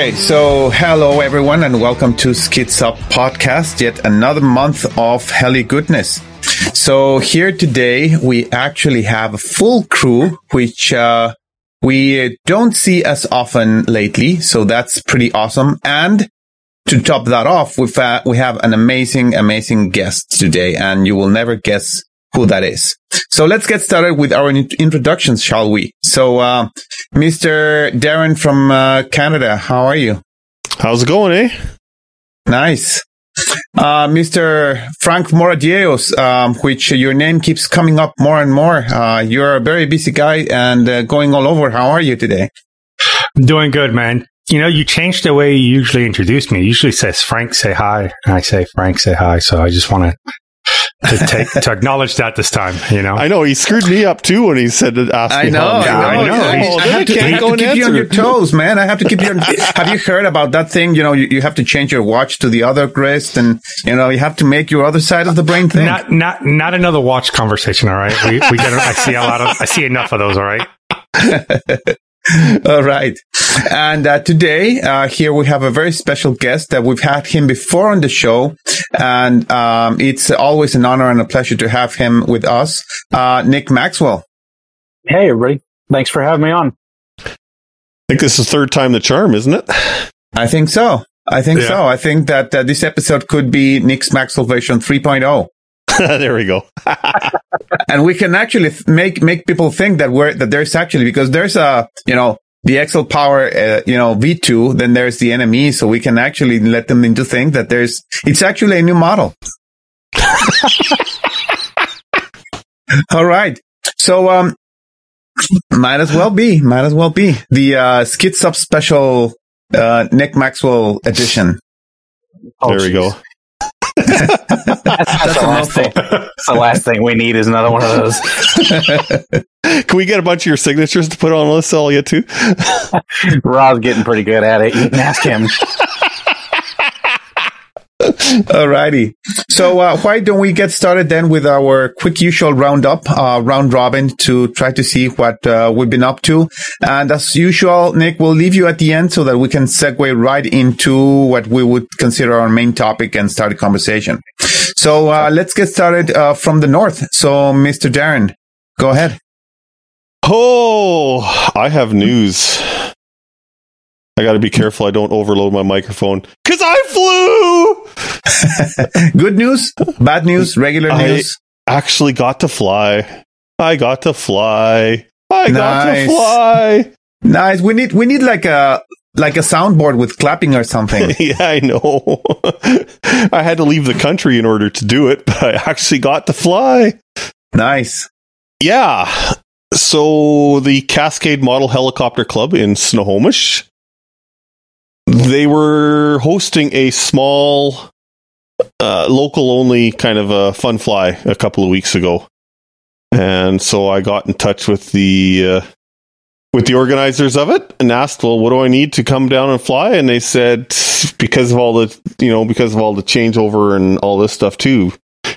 Okay, so hello everyone and welcome to Skids Up Podcast, yet another month of heli goodness. So here today we actually have a full crew, which uh, we don't see as often lately, so that's pretty awesome. And to top that off, we've, uh, we have an amazing, amazing guest today, and you will never guess who that is. So let's get started with our introductions, shall we? So, uh, Mr. Darren from uh, Canada, how are you? How's it going, eh? Nice. Uh, Mr. Frank Moradiellos, um, which your name keeps coming up more and more. Uh, you're a very busy guy and uh, going all over. How are you today? Doing good, man. You know, you changed the way you usually introduce me. It usually says Frank, say hi. And I say Frank, say hi. So I just want to to take to acknowledge that this time. You know, I know he screwed me up too when he said to ask I me. know, how I'm I doing. know. I know. Oh, I have to, I have to and keep you on your toes, man. I have to keep you. On, have you heard about that thing? You know, you, you have to change your watch to the other wrist, and you know, you have to make your other side of the brain think. not not not another watch conversation. All right, we we get. I see a lot of. I see enough of those. All right. All right. And uh, today, uh, here we have a very special guest that we've had him before on the show. And um, it's always an honor and a pleasure to have him with us, uh, Nick Maxwell. Hey, everybody. Thanks for having me on. I think this is the third time the charm, isn't it? I think so. I think Yeah. so. I think that uh, this episode could be Nick's Maxwell version 3.0. there we go. and we can actually th- make make people think that we're that there's actually because there's a you know the XL Power uh, you know V2 then there's the NME so we can actually let them into think that there's it's actually a new model. All right. So um might as well be might as well be the uh Skids Up special uh Nick Maxwell edition. Oh, there we go. Geez. That's, that's the last thing. That's the last thing we need is another one of those. Can we get a bunch of your signatures to put on a list? I'll get. Rob's getting pretty good at it. You can ask him. Alrighty. So uh, why don't we get started then with our quick usual roundup, uh, round robin to try to see what uh, we've been up to. And as usual, Nick, we'll leave you at the end so that we can segue right into what we would consider our main topic and start a conversation. So uh, let's get started uh, from the north. So, Mr. Darren, go ahead. Oh, I have news. I got to be careful I don't overload my microphone because I flew. Good news, bad news, regular I- news. Actually, got to fly. I got to fly. I got to fly. Nice. We need we need like a like a soundboard with clapping or something. yeah, I know. I had to leave the country in order to do it, but I actually got to fly. nice. Yeah. So the Cascade Model Helicopter Club in Snohomish, they were hosting a small, uh, local only kind of a fun fly a couple of weeks ago, and so I got in touch with the uh, with the organizers of it and asked, "Well, what do I need to come down and fly?" And they said, "Because of all the you know, because of all the changeover and all this stuff too."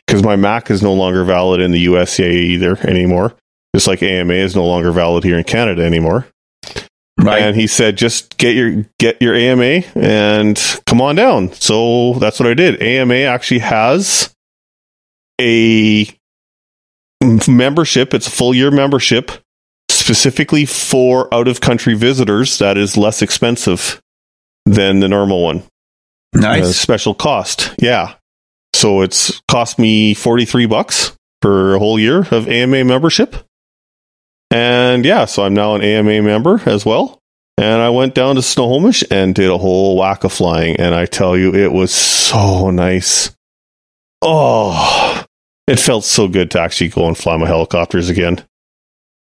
Because my MAAC is no longer valid in the USCA either anymore just like AMA is no longer valid here in Canada anymore. Right. And he said, just get your get your AMA and come on down. So that's what I did. AMA actually has a membership. It's a full year membership specifically for out of country visitors. That is less expensive than the normal one. Uh, nice. special cost. Yeah. So it's cost me 43 bucks for a whole year of AMA membership. And yeah, so I'm now an AMA member as well. And I went down to Snohomish and did a whole whack of flying. And I tell you, it was so nice. Oh, it felt so good to actually go and fly my helicopters again.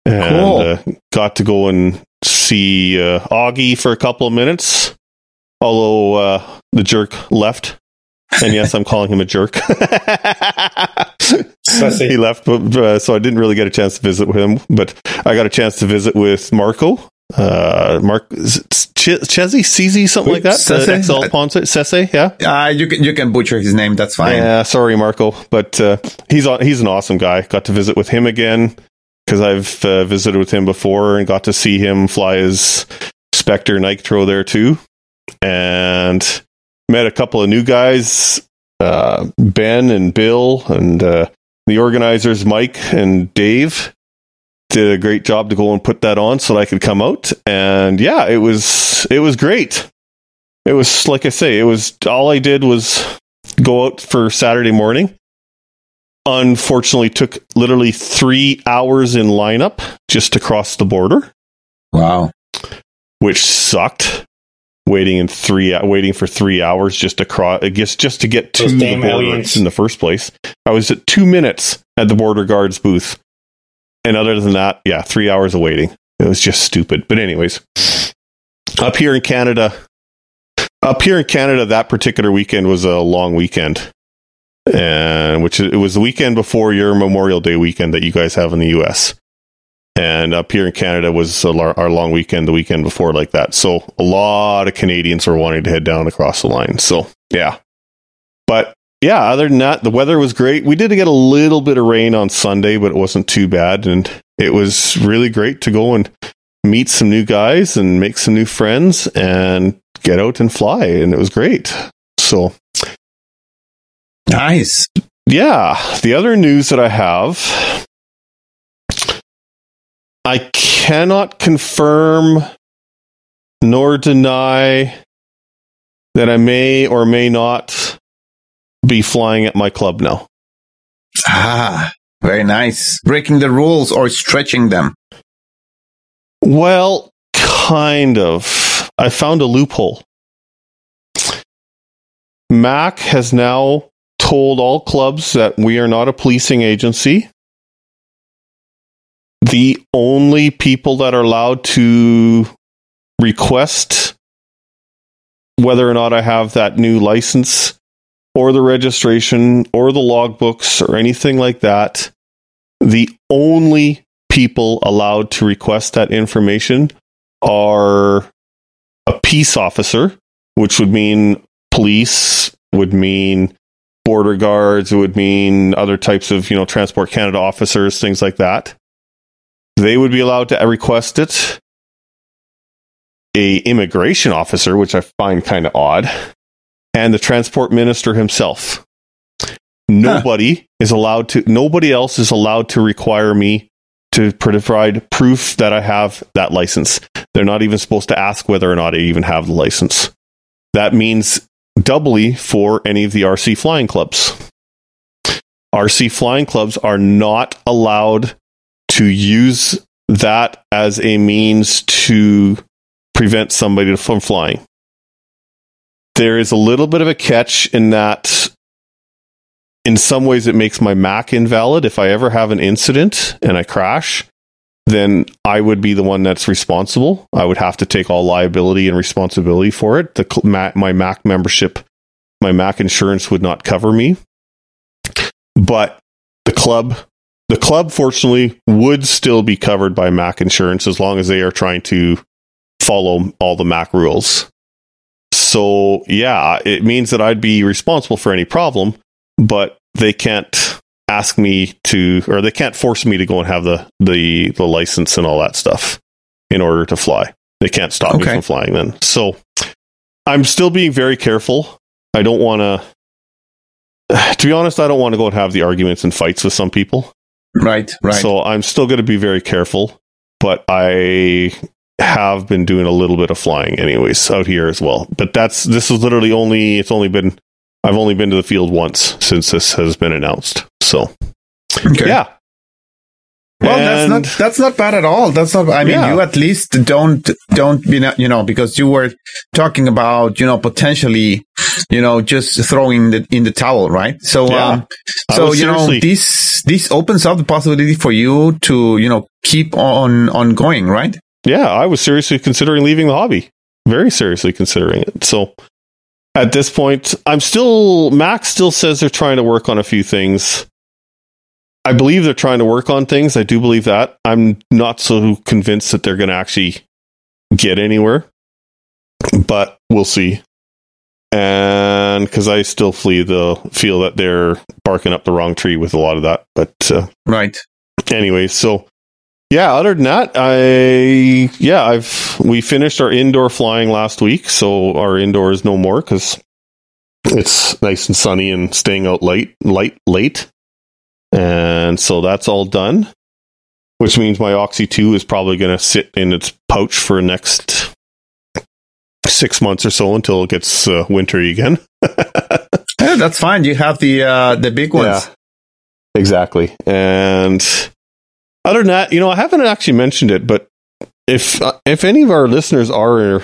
And Cool. uh, got to go and see uh, Augie for a couple of minutes. Although uh, the jerk left. And yes, I'm calling him a jerk. he left, but, uh, so I didn't really get a chance to visit with him. But I got a chance to visit with Marco, uh, Mark Ch- Chezzy, Cz, something like that. Sese? The XL Ponce, Sese, yeah. Uh, you can you can butcher his name. That's fine. Yeah, sorry, Marco, but uh, he's on, he's an awesome guy. Got to visit with him again because I've uh, visited with him before and got to see him fly his Spectre Nitro there too. and met a couple of new guys, uh, Ben and Bill, and uh, the organizers, Mike and Dave. Did a great job to go and put that on so that I could come out, and yeah, it was it was great. It was like I say, it was all I did was go out for Saturday morning. Unfortunately, took literally three hours in lineup just to cross the border, Wow. which sucked. Waiting in three, waiting for three hours just to cross, I guess just to get to the border aliens. in the first place. I was at two minutes at the border guards booth, and other than that, yeah, three hours of waiting. It was just stupid. But anyways, up here in Canada, up here in Canada, that particular weekend was a long weekend, and which it was the weekend before your Memorial Day weekend that you guys have in the U.S. And up here in Canada was lar- our long weekend, the weekend before, like that. So a lot of Canadians were wanting to head down across the line. So yeah, but yeah, other than that, the weather was great. We did get a little bit of rain on Sunday, but it wasn't too bad, and it was really great to go and meet some new guys and make some new friends and get out and fly, and it was great. So Nice. yeah, the other news that I have, I cannot confirm nor deny that I may or may not be flying at my club now. Ah, very nice. Breaking the rules or stretching them. Well, kind of. I found a loophole. MAAC has now told all clubs that we are not a policing agency. The only people that are allowed to request whether or not I have that new license or the registration or the logbooks or anything like that, the only people allowed to request that information are a peace officer, which would mean police, would mean border guards, it would mean other types of, you know, Transport Canada officers, things like that. They would be allowed to request it. A immigration officer, which I find kind of odd, and the transport minister himself. Nobody is allowed to nobody else is allowed to require me to provide proof that I have that license. They're not even supposed to ask whether or not I even have the license. That means doubly for any of the RC flying clubs. RC flying clubs are not allowed to use that as a means to prevent somebody from flying. There is a little bit of a catch in that in some ways it makes my MAAC invalid. If I ever have an incident and I crash, then I would be the one that's responsible. I would have to take all liability and responsibility for it. The my MAAC membership, my MAAC insurance would not cover me. But the club, the club fortunately would still be covered by MAAC insurance as long as they are trying to follow all the MAAC rules. So, yeah, it means that I'd be responsible for any problem, but they can't ask me to or they can't force me to go and have the the the license and all that stuff in order to fly. They can't stop me from flying then. So I'm still being very careful. I don't want to to be honest, I don't want to go and have the arguments and fights with some people. Right, right. So I'm still going to be very careful, but I have been doing a little bit of flying anyways out here as well. But that's this is literally only it's only been I've only been to the field once since this has been announced. So okay. yeah. Well, And- that's not that's not bad at all. That's not. I mean, Yeah. you at least don't don't be not- you know because you were talking about you know potentially you know just throwing the in the towel, right? So Yeah. um, so you know this this opens up the possibility for you to you know keep on on going, right? yeah, I was seriously considering leaving the hobby. Very seriously considering it. So at this point, I'm still Max still says they're trying to work on a few things. I believe they're trying to work on things. I do believe that. I'm not so convinced that they're going to actually get anywhere, but we'll see. And because I still flee the feel that they're barking up the wrong tree with a lot of that. But uh, Right. anyway, so yeah, other than that, I yeah, I've we finished our indoor flying last week, so our indoor is no more because it's nice and sunny and staying out late, light, late, and so that's all done. Which means my Oxy Two is probably going to sit in its pouch for next six months or so until it gets uh, wintry again. yeah, that's fine. You have the uh, the big ones. Yeah, exactly, and other than that, you know, I haven't actually mentioned it, but if uh, if any of our listeners are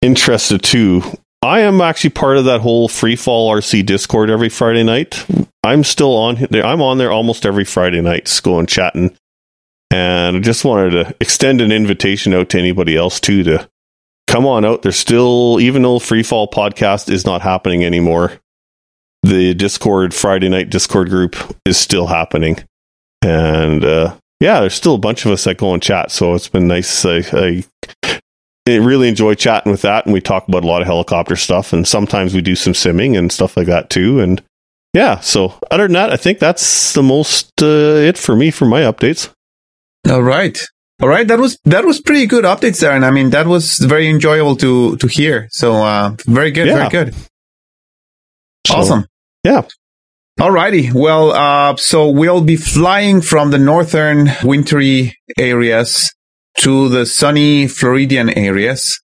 interested too, I am actually part of that whole free fall RC Discord every Friday night. I'm still on there. I'm on there almost every Friday night, going chatting, and I just wanted to extend an invitation out to anybody else too to come on out. There's still, even though free fall podcast is not happening anymore, the Discord Friday night Discord group is still happening. And uh, yeah, there's still a bunch of us that go and chat. So it's been nice. I, I, really enjoy chatting with that. And we talk about a lot of helicopter stuff. And sometimes we do some simming and stuff like that too. And yeah, so other than that, I think that's the most uh, it for me for my updates. All right. All right, that was that was pretty good updates there, and I mean that was very enjoyable to to hear. So uh, very good, yeah. very good, awesome. Yeah, Alrighty. Well, uh, so we'll be flying from the northern wintry areas to the sunny Floridian areas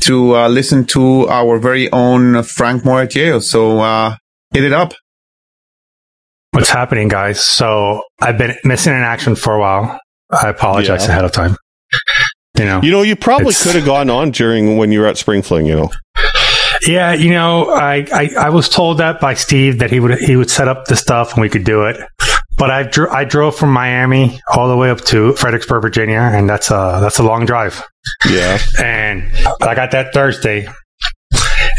to uh, listen to our very own Frank Moradiello. So uh, hit it up. What's happening, guys? So I've been missing in action for a while. I apologize yeah. ahead of time. You know, you know, you probably could have gone on during when you were at Spring Fling. You know, yeah, you know, I, I, I was told that by Steve that he would he would set up the stuff and we could do it. But I dro- I drove from Miami all the way up to Fredericksburg, Virginia, and that's a that's a long drive. Yeah, and I got that Thursday,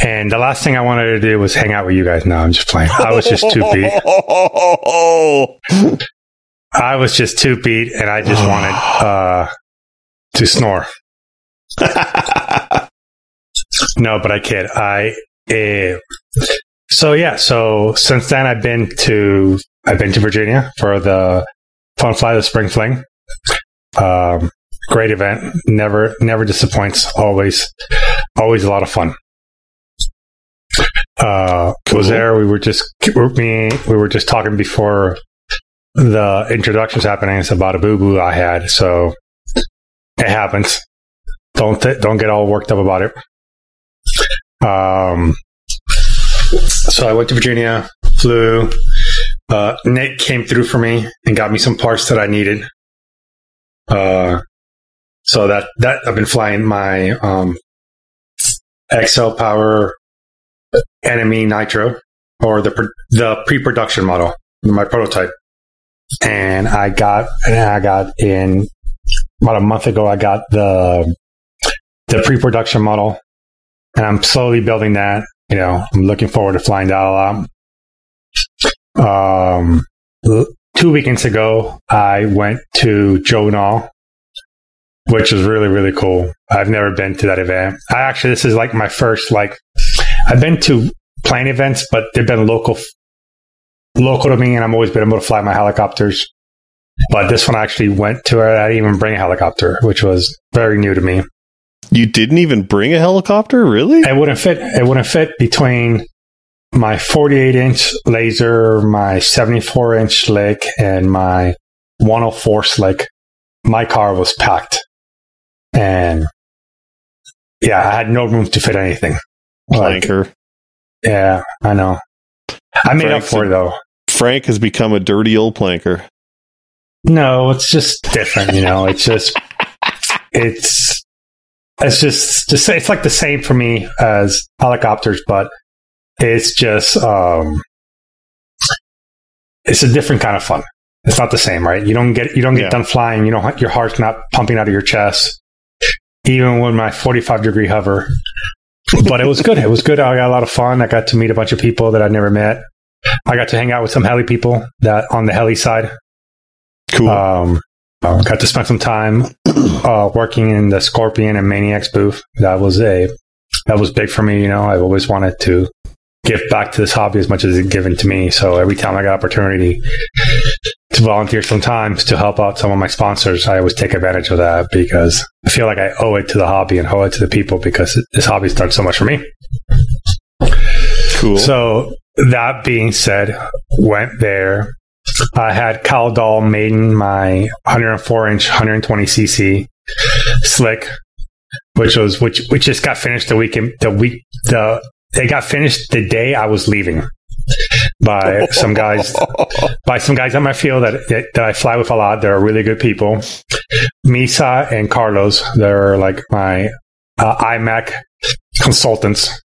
and the last thing I wanted to do was hang out with you guys. No, I'm just playing. I was just too beat. I was just too beat, and I just wanted uh, to snore. no, but I kid. I uh, so yeah. So since then, I've been to I've been to Virginia for the Fun Fly the Spring Fling. Um, great event. Never never disappoints. Always always a lot of fun. Uh, cool. was there. We were just me. We were just talking before the introductions happening. It's about a boo boo I had. So it happens. Don't th- don't get all worked up about it. Um, so I went to Virginia, flew. Uh, Nick came through for me and got me some parts that I needed. Uh, so that that I've been flying my um, XL Power Enemy Nitro or the the pre-production model, my prototype, and I got and I got in about a month ago. I got the the pre-production model and I'm slowly building that. You know, I'm looking forward to flying that a lot. Um, two weekends ago, I went to Joe Nall, which was really, really cool. I've never been to that event. I actually, this is like my first, like, I've been to plane events, but they've been local, local to me, and I've always been able to fly my helicopters. But this one I actually went to I didn't even bring a helicopter, which was very new to me. You didn't even bring a helicopter, really? It wouldn't fit. It wouldn't fit between my 48 inch laser, my 74 inch slick, and my 104 slick. My car was packed, and yeah, I had no room to fit anything. Planker. Like, yeah, I know. I made Frank's up for it though. Frank has become a dirty old planker. No, it's just different. You know, it's just it's it's just just it's like the same for me as helicopters, but it's just um, it's a different kind of fun. It's not the same, right? You don't get you don't get yeah. done flying. You know, your heart's not pumping out of your chest. Even with my forty-five degree hover, but it was good. It was good. I got a lot of fun. I got to meet a bunch of people that I'd never met. I got to hang out with some heli people that on the heli side. Cool. Um, uh, got to spend some time uh, working in the Scorpion and Maniacs booth. That was a that was big for me. You know, I've always wanted to give back to this hobby as much as it's given to me. So every time I got opportunity to volunteer sometimes to help out some of my sponsors, I always take advantage of that because I feel like I owe it to the hobby and owe it to the people because this hobby started so much for me. Cool. So that being said, went there. I had Kaldal maiden my 104 inch, 120 cc slick, which was which which just got finished the weekend. The week the they got finished the day I was leaving by some guys by some guys on my field that, that, that I fly with a lot. They're really good people. Misa and Carlos, they're like my uh, IMAC consultants.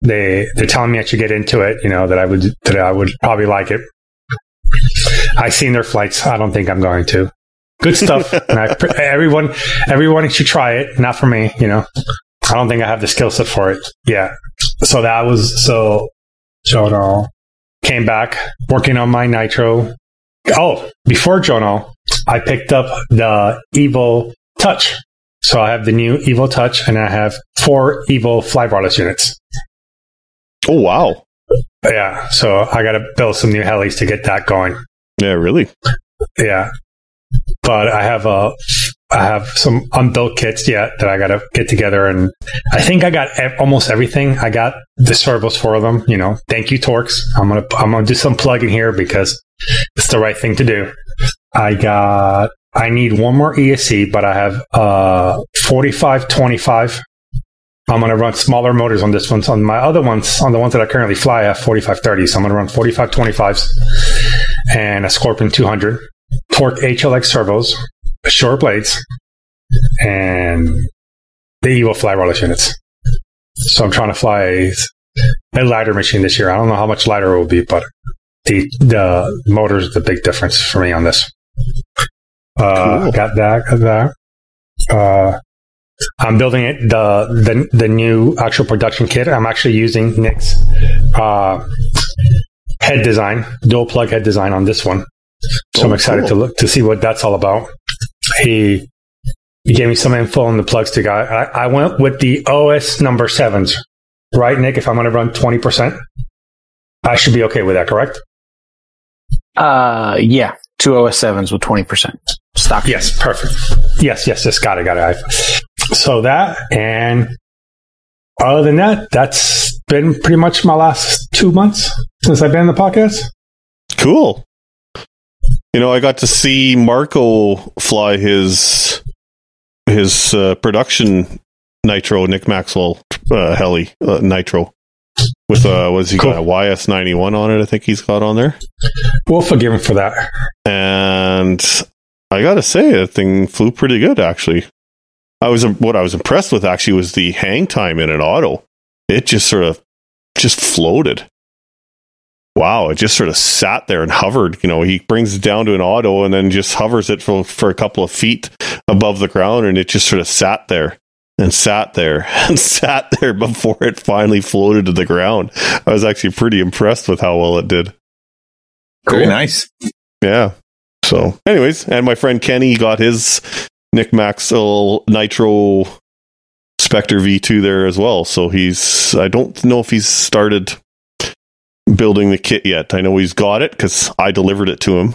They they're telling me I should get into it. You know that I would that I would probably like it. I've seen their flights. I don't think I'm going to. Good stuff. and I, everyone everyone should try it. Not for me. You know. I don't think I have the skill set for it. Yeah. So that was so Joe Nall came back working on my nitro. Oh, before Joe Nall, I picked up the Evo Touch. So I have the new Evo Touch and I have four Evo fly wireless units. oh wow. Yeah. So I got to build some new helis to get that going. Yeah, really. Yeah. But I have a, I have some unbuilt kits yet that I got to get together, and I think I got almost everything. I got the servos for them. You know, thank you, Torx. I'm gonna I'm gonna do some plugging here because it's the right thing to do. I got. I need one more ESC, but I have uh 45 25. I'm to run smaller motors on this one. On my other ones, on the ones that I currently fly, I have 45 30. So I'm to run 45 25s and a Scorpion 200, Torque HLX servos, short blades, and the Evo fly wireless units. So I'm trying to fly a, a lighter machine this year. I don't know how much lighter it will be, but the the motor is the big difference for me on this. Uh, Cool. Got that. Got that. Uh, I'm building it the the the new actual production kit. I'm actually using Nick's uh, head design, dual plug head design on this one. So I'm Oh, excited cool. to look to see what that's all about. He he gave me some info on the plugs to guy. I, I went with the OS number sevens, right, Nick? If I'm going to run twenty percent, I should be okay with that, correct? Uh, yeah, two OS sevens with twenty percent stock. Yes, perfect. Yes, yes, yes. Got it, got it. I, so that and other than that, that's been pretty much my last two months since I've been in the podcast. Cool. You know, I got to see Marco fly his his uh, production nitro Nick Maxwell uh, heli uh, nitro with uh was he got a YS ninety one on it? I think he's got on there. We'll forgive him for that. and I gotta say, that thing flew pretty good. Actually, I was what I was impressed with actually was the hang time in an auto. It just sort of just floated. Wow, it just sort of sat there and hovered. You know, he brings it down to an auto and then just hovers it for for a couple of feet above the ground, and it just sort of sat there and sat there and sat there before it finally floated to the ground. I was actually pretty impressed with how well it did. Very nice. Yeah. So, anyways, and my friend Kenny got his Nick Maxwell Nitro Spectre V2 there as well. So he's, I don't know if he's started building the kit yet. I know he's got it because I delivered it to him,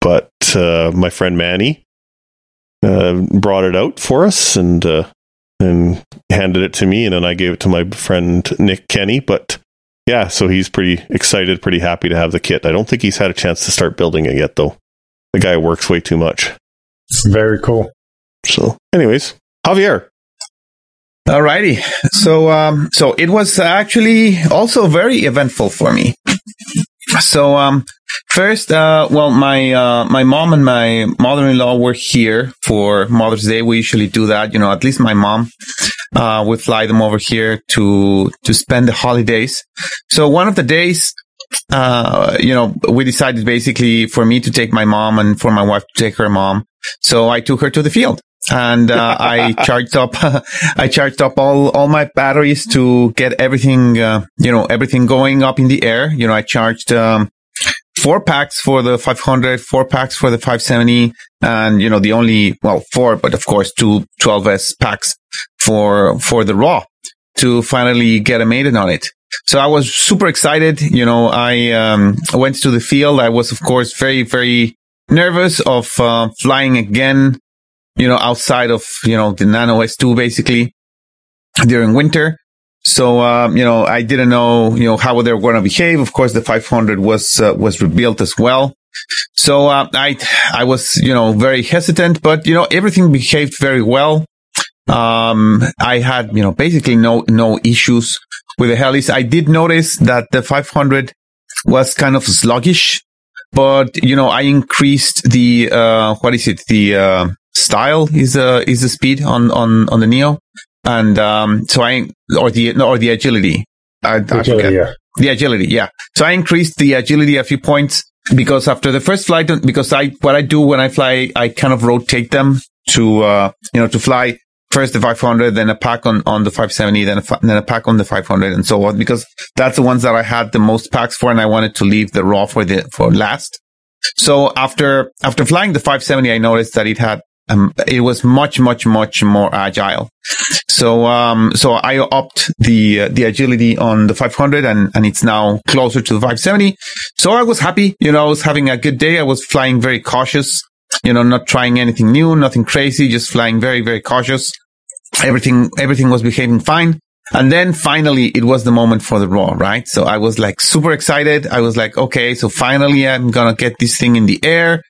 but uh, my friend Manny uh, brought it out for us and uh, and handed it to me, and then I gave it to my friend Nick Kenny. But yeah, so he's pretty excited, pretty happy to have the kit. I don't think he's had a chance to start building it yet, though. The guy works way too much. Very cool. So, anyways, Javier. Alrighty. So, um, so it was actually also very eventful for me. So, um, first, uh, well, my, uh, my mom and my mother-in-law were here for Mother's Day. We usually do that, you know, at least my mom, uh, would fly them over here to, to spend the holidays. So one of the days, uh, you know, we decided basically for me to take my mom and for my wife to take her mom. So I took her to the field and uh, I charged up, I charged up all all my batteries to get everything, uh, you know, everything going up in the air. You know, I charged um, four packs for the 500, four packs for the 570, and you know, the only well four, but of course two 12s packs for for the raw to finally get a maiden on it. So I was super excited. You know, I um, went to the field. I was, of course, very, very nervous of uh, flying again, you know, outside of, you know, the Nano S2 basically during winter. So, um, you know, I didn't know, you know, how they were going to behave. Of course, the 500 was, uh, was rebuilt as well. So, uh, I, I was, you know, very hesitant, but, you know, everything behaved very well. Um, I had, you know, basically no, no issues with the helis. I did notice that the 500 was kind of sluggish, but, you know, I increased the, uh, what is it? The, uh, style is, uh, is the speed on, on, on the Neo. And, um, so I, or the, no, or the agility. I, I Agility, yeah. the agility, yeah. So I increased the agility a few points because after the first flight, because I, what I do when I fly, I kind of rotate them to, uh, you know, to fly first the 500, then a pack on, on the 570, then a, then a pack on the 500 and so on, because that's the ones that I had the most packs for. And I wanted to leave the raw for the, for last. So after, after flying the 570, I noticed that it had, um, it was much, much, much more agile. So, um, so I upped the, uh, the agility on the 500 and, and it's now closer to the 570. So I was happy, you know, I was having a good day. I was flying very cautious, you know, not trying anything new, nothing crazy, just flying very, very cautious. Everything, everything was behaving fine. And then finally it was the moment for the raw, right? So I was like super excited. I was like, okay, so finally I'm going to get this thing in the air.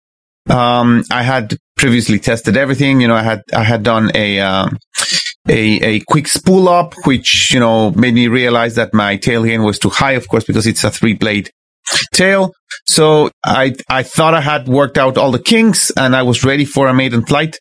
Um, I had previously tested everything. You know, I had, I had done a, um, a, a quick spool up, which, you know, made me realize that my tail gain was too high, of course, because it's a three blade tail. So I, I thought I had worked out all the kinks and I was ready for a maiden flight.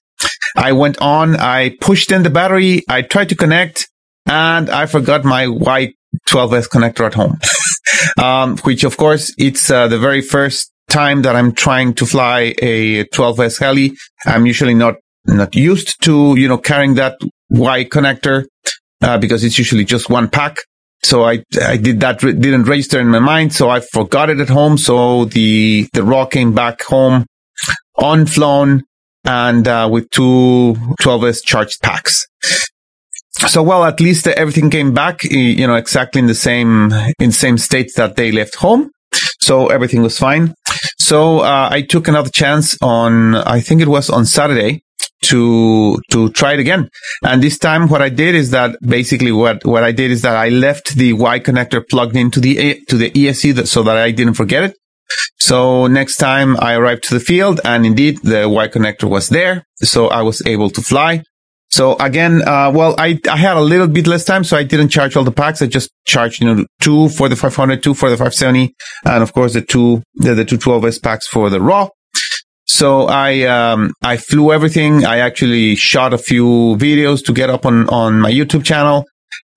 I went on, I pushed in the battery, I tried to connect and I forgot my Y12S connector at home. um, which of course it's uh, the very first time that I'm trying to fly a 12S heli. I'm usually not not used to you know carrying that Y connector uh, because it's usually just one pack. So I I did that didn't register in my mind, so I forgot it at home. So the the raw came back home unflown and uh, with two 12s charged packs. So well, at least everything came back, you know, exactly in the same in the same state that they left home. So everything was fine. So uh, I took another chance on I think it was on Saturday to to try it again. And this time, what I did is that basically what what I did is that I left the Y connector plugged into the to the ESC that, so that I didn't forget it. So next time I arrived to the field, and indeed the Y connector was there, so I was able to fly. So again, uh, well, I, I had a little bit less time, so I didn't charge all the packs. I just charged, you know, two for the 500, two for the 570, and of course the two, the, the two 12S packs for the raw. So I, um, I flew everything. I actually shot a few videos to get up on, on my YouTube channel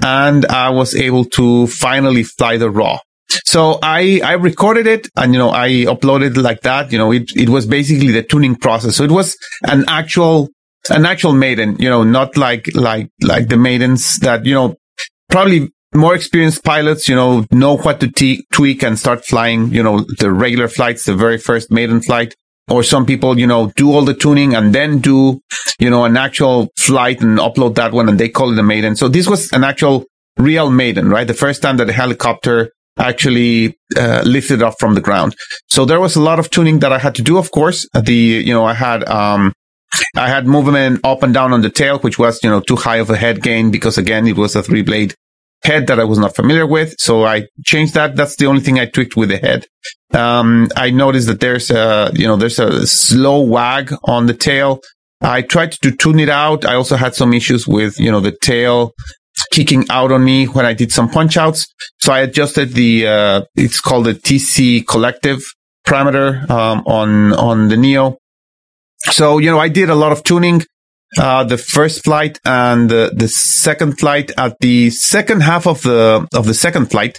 and I was able to finally fly the raw. So I, I recorded it and, you know, I uploaded like that. You know, it, it was basically the tuning process. So it was an actual an actual maiden, you know, not like, like, like the maidens that, you know, probably more experienced pilots, you know, know what to te- tweak and start flying, you know, the regular flights, the very first maiden flight. Or some people, you know, do all the tuning and then do, you know, an actual flight and upload that one and they call it a maiden. So this was an actual real maiden, right? The first time that a helicopter actually uh, lifted off from the ground. So there was a lot of tuning that I had to do, of course. The, you know, I had, um, I had movement up and down on the tail, which was, you know, too high of a head gain because again, it was a three blade head that I was not familiar with. So I changed that. That's the only thing I tweaked with the head. Um, I noticed that there's a, you know, there's a slow wag on the tail. I tried to tune it out. I also had some issues with, you know, the tail kicking out on me when I did some punch outs. So I adjusted the, uh, it's called the TC collective parameter, um, on, on the Neo. So, you know, I did a lot of tuning, uh, the first flight and the, the second flight at the second half of the, of the second flight.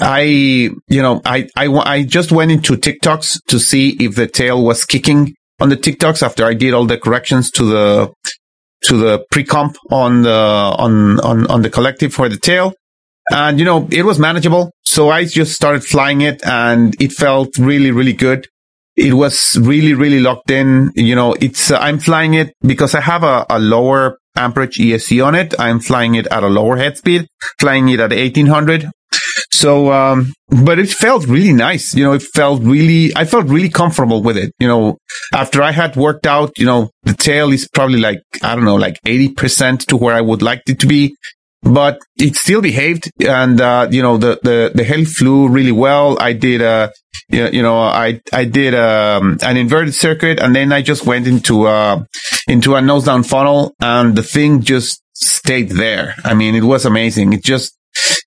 I, you know, I, I, I just went into tic-tocs to see if the tail was kicking on the tic-tocs after I did all the corrections to the, to the pre-comp on the, on, on, on the collective for the tail. And, you know, it was manageable. So I just started flying it and it felt really, really good it was really, really locked in. You know, it's, uh, I'm flying it because I have a, a lower amperage ESC on it. I'm flying it at a lower head speed, flying it at 1800. So, um, but it felt really nice. You know, it felt really, I felt really comfortable with it. You know, after I had worked out, you know, the tail is probably like, I don't know, like 80% to where I would like it to be but it still behaved and uh, you know the the the heli flew really well. I did uh you know i i did um, an inverted circuit and then i just went into uh into a nose down funnel and the thing just stayed there. I mean it was amazing. It just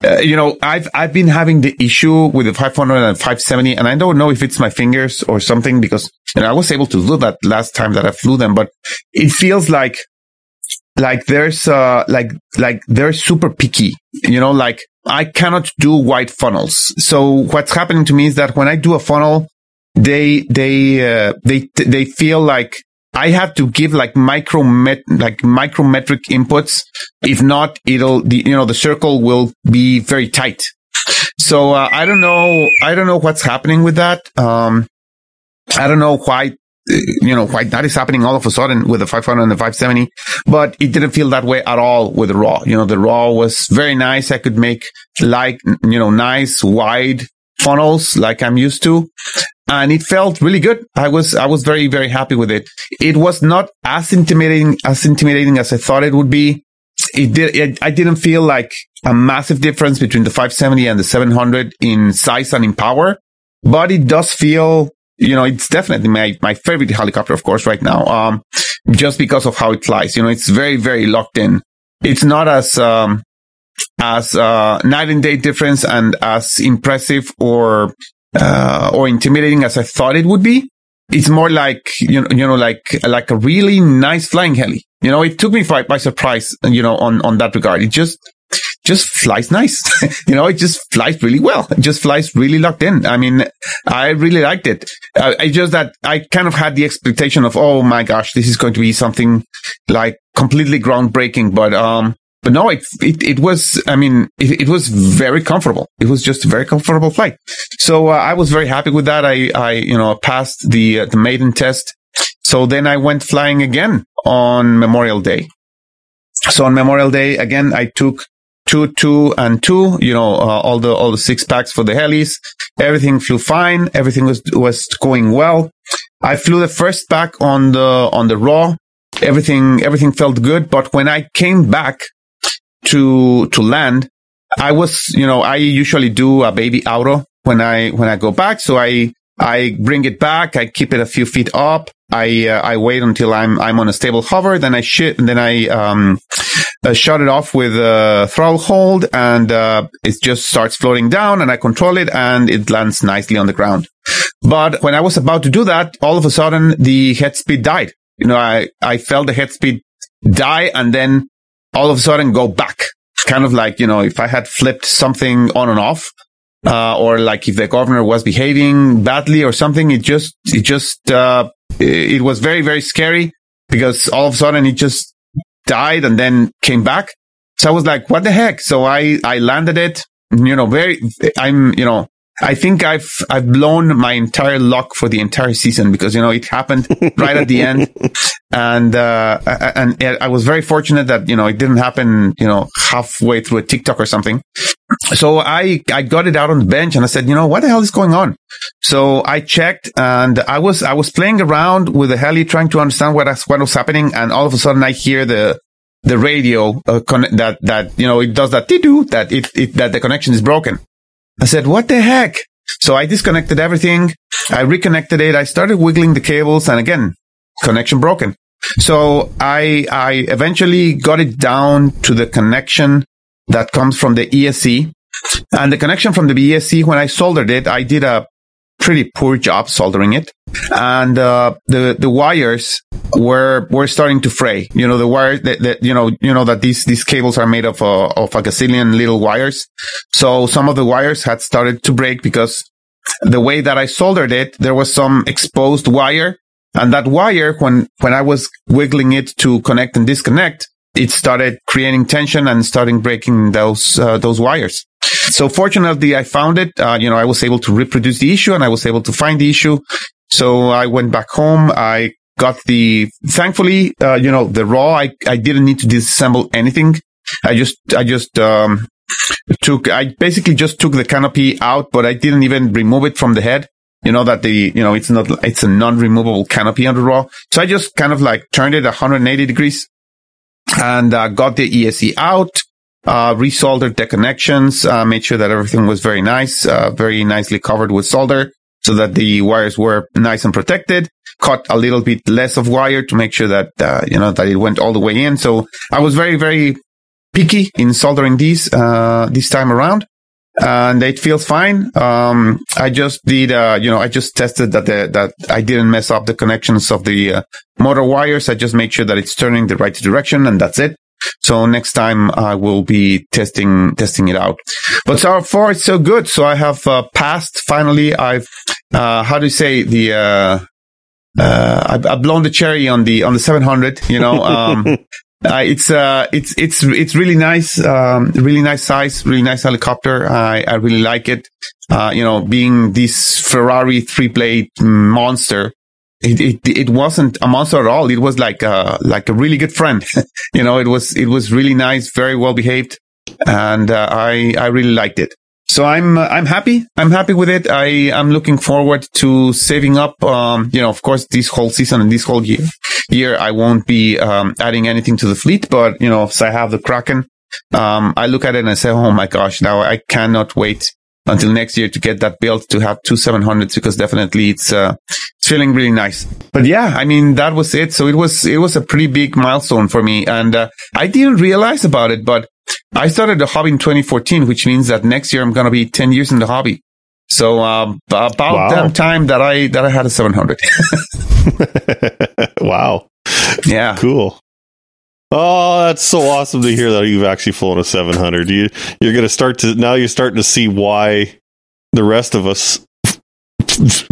uh, you know, I've, I've been having the issue with the 500 and 570 and I don't know if it's my fingers or something because you know, I was able to do that last time that I flew them, but it feels like like there's uh like like they're super picky you know like i cannot do wide funnels. So what's happening to me is that when i do a funnel they they uh, they they feel like i have to give like micromet like micrometric inputs. If not it'll the you know the circle will be very tight. So uh, i don't know i don't know what's happening with that. Um I don't know why you know, why that is happening all of a sudden with the 500 and the 570, but it didn't feel that way at all with the raw. You know, the raw was very nice. I could make like, you know, nice wide funnels like I'm used to. And it felt really good. I was, I was very, very happy with it. It was not as intimidating, as intimidating as I thought it would be. It did, it, I didn't feel like a massive difference between the 570 and the 700 in size and in power, but it does feel you know, it's definitely my, my favorite helicopter, of course, right now. Um, just because of how it flies, you know, it's very, very locked in. It's not as, um, as, uh, night and day difference and as impressive or, uh, or intimidating as I thought it would be. It's more like, you know, you know, like, like a really nice flying heli. You know, it took me by, by surprise, you know, on, on that regard. It just, just flies nice. you know, it just flies really well. It just flies really locked in. I mean, I really liked it. Uh, I just that I kind of had the expectation of, oh my gosh, this is going to be something like completely groundbreaking. But, um, but no, it, it, it was, I mean, it, it was very comfortable. It was just a very comfortable flight. So uh, I was very happy with that. I, I, you know, passed the, uh, the maiden test. So then I went flying again on Memorial Day. So on Memorial Day, again, I took two, two, and two. You know, uh, all the all the six packs for the helis. Everything flew fine. Everything was was going well. I flew the first pack on the on the raw. Everything everything felt good. But when I came back to to land, I was you know I usually do a baby auto when I when I go back. So I I bring it back. I keep it a few feet up. I uh, I wait until I'm I'm on a stable hover. Then I shit. Then I um uh, shut it off with a throttle hold, and uh, it just starts floating down. And I control it, and it lands nicely on the ground. But when I was about to do that, all of a sudden the head speed died. You know, I I felt the head speed die, and then all of a sudden go back. Kind of like you know, if I had flipped something on and off, uh, or like if the governor was behaving badly or something, it just, it just, uh, it was very, very scary because all of a sudden it just died and then came back. So I was like, what the heck? So I, I landed it, you know, very, I'm, you know, I think I've, I've blown my entire luck for the entire season because, you know, it happened right at the end. And, uh, and I was very fortunate that, you know, it didn't happen, you know, halfway through a tic-toc or something. So I, I got it out on the bench and I said, you know, what the hell is going on? So I checked and I was, I was playing around with the heli trying to understand what, what was happening. And all of a sudden I hear the, the radio uh, con- that, that, you know, it does that do that it, it, that the connection is broken. I said, what the heck? So I disconnected everything. I reconnected it. I started wiggling the cables and again, connection broken. So I, I eventually got it down to the connection that comes from the ESC. And the connection from the ESC, when I soldered it, I did a pretty poor job soldering it. And, uh, the, the wires were, were starting to fray. You know, the wires that, that, you know, you know, that these, these cables are made of, uh, of a gazillion little wires. So some of the wires had started to break because the way that I soldered it, there was some exposed wire. And that wire, when, when I was wiggling it to connect and disconnect, it started creating tension and starting breaking those uh, those wires. So fortunately, I found it. Uh, you know, I was able to reproduce the issue and I was able to find the issue. So I went back home. I got the, thankfully, uh, you know, the raw, I, I didn't need to disassemble anything. I just, I just, um, took, I basically just took the canopy out, but I didn't even remove it from the head. You know that the, you know, it's not, it's a non-removable canopy under raw. So I just kind of like turned it 180 degrees and uh, got the ESC out, uh, resoldered the connections, uh, made sure that everything was very nice, uh, very nicely covered with solder so that the wires were nice and protected. Cut a little bit less of wire to make sure that, uh, you know, that it went all the way in. So I was very, very picky in soldering these, uh, this time around. And it feels fine. Um, I just did, uh, you know, I just tested that the, that I didn't mess up the connections of the uh, motor wires. I just make sure that it's turning the right direction and that's it. So next time I will be testing, testing it out. But so far it's so good. So I have uh, passed finally. I've, uh, how do you say the, uh, uh, I've, I've blown the cherry on the, on the 700, you know, um, uh, it's, uh, it's, it's, it's really nice, um, really nice size, really nice helicopter. I, I really like it. Uh, you know, being this Ferrari three blade monster, it, it, it wasn't a monster at all. It was like a, like a really good friend. you know, it was, it was really nice, very well behaved. And, uh, I, I really liked it. So I'm, uh, I'm happy. I'm happy with it. I am looking forward to saving up. Um, you know, of course, this whole season and this whole year, year, I won't be, um, adding anything to the fleet, but, you know, so I have the Kraken. Um, I look at it and I say, Oh my gosh, now I cannot wait until next year to get that built to have two 700s because definitely it's, uh, it's feeling really nice. But yeah, I mean, that was it. So it was, it was a pretty big milestone for me. And, uh, I didn't realize about it, but I started the hobby in 2014, which means that next year I'm going to be 10 years in the hobby. So, um, about Wow. that time that I, that I had a 700. wow. yeah. Cool. Oh, that's so awesome to hear that you've actually flown a 700. You, you're going to start to, now you're starting to see why the rest of us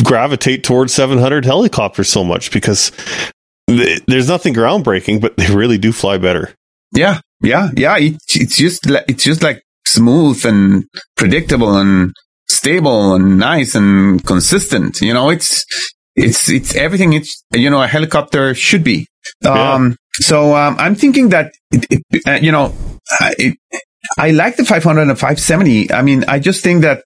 gravitate towards 700 helicopters so much because th- there's nothing groundbreaking, but they really do fly better. Yeah. Yeah. Yeah. It, it's just, li- it's just like smooth and predictable and stable and nice and consistent. You know, it's, it's, it's everything it's, you know, a helicopter should be. Um, so, um, I'm thinking that, it, it, uh, you know, it, I like the 500 and the 570. I mean, I just think that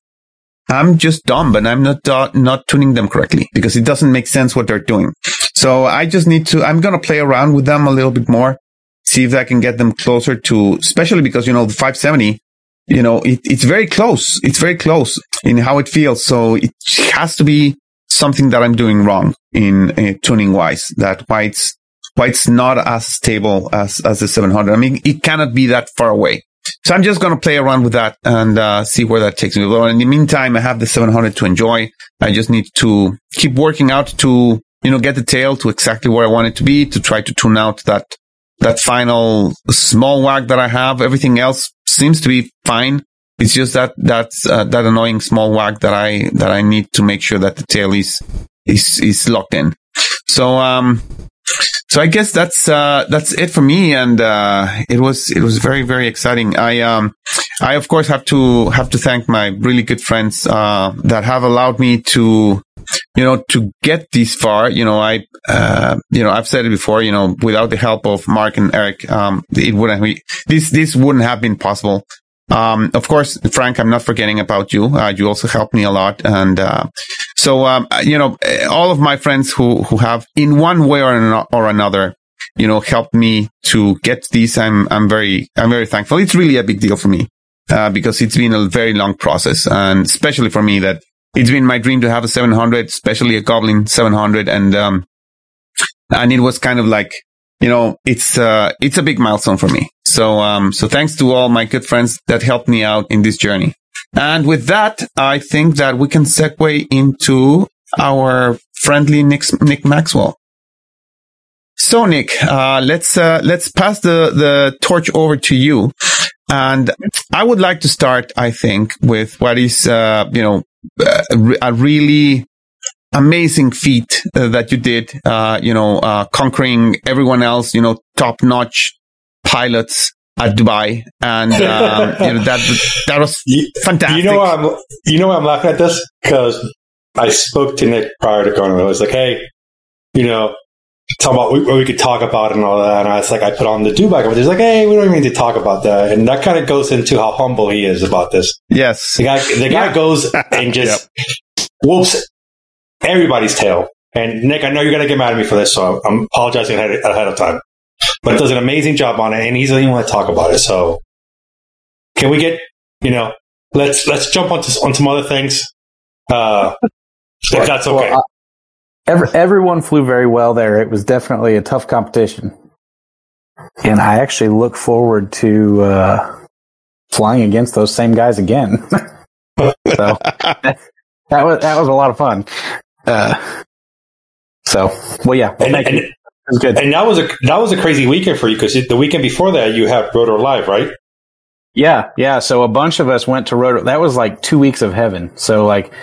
I'm just dumb, but I'm not, uh, not tuning them correctly because it doesn't make sense what they're doing. So I just need to, I'm going to play around with them a little bit more see if I can get them closer to, especially because, you know, the 570, you know, it, it's very close. It's very close in how it feels. So it has to be something that I'm doing wrong in uh, tuning wise, that why it's, why it's not as stable as, as the 700. I mean, it cannot be that far away. So I'm just going to play around with that and uh, see where that takes me. Well, in the meantime, I have the 700 to enjoy. I just need to keep working out to, you know, get the tail to exactly where I want it to be to try to tune out that that final small wag that I have. Everything else seems to be fine. It's just that that's uh, that annoying small wag that I that I need to make sure that the tail is is is locked in. So um so I guess that's uh that's it for me and uh it was it was very very exciting. I um I of course have to have to thank my really good friends uh that have allowed me to you know, to get this far, you know, I, uh, you know, I've said it before, you know, without the help of Mark and Eric, um, it wouldn't be, this, this wouldn't have been possible. Um, of course, Frank, I'm not forgetting about you. Uh, you also helped me a lot. And, uh, so, um, you know, all of my friends who, who have in one way or, ano- or another, you know, helped me to get these. I'm, I'm very, I'm very thankful. It's really a big deal for me, uh, because it's been a very long process and especially for me that it's been my dream to have a 700, especially a Goblin 700. And, um, and it was kind of like, you know, it's, uh, it's a big milestone for me. So, um, so thanks to all my good friends that helped me out in this journey. And with that, I think that we can segue into our friendly Nick, Nick Maxwell. So Nick, uh, let's, uh, let's pass the, the torch over to you. And I would like to start, I think, with what is, uh, you know, uh, a really amazing feat uh, that you did, uh, you know, uh, conquering everyone else, you know, top notch pilots at Dubai. And, um, you know, that, that was You, fantastic. you know I'm you know why I'm laughing at this because I spoke to Nick prior to going. I was like, hey, you know, talk about what we could talk about and all that. And I was like, I put on the Dubai but He's like, hey, we don't even need to talk about that. And that kind of goes into how humble he is about this. Yes. The guy, the guy Yeah. goes and just whoops everybody's tail. And Nick, I know you're going to get mad at me for this, so I'm apologizing ahead, ahead of time. But does an amazing job on it, and he doesn't even want to talk about it. So, can we get, you know, let's let's jump onto on some other things, uh, if that's okay. Well, uh, every, everyone flew very well there. It was definitely a tough competition. And I actually look forward to uh, flying against those same guys again. so that was that was a lot of fun. Uh, so well, yeah, well, and, thank and, you. It was good. and that was a that was a crazy weekend for you because the weekend before that you had Rotor Live, right? Yeah, yeah. So a bunch of us went to Rotor. That was like two weeks of heaven. So like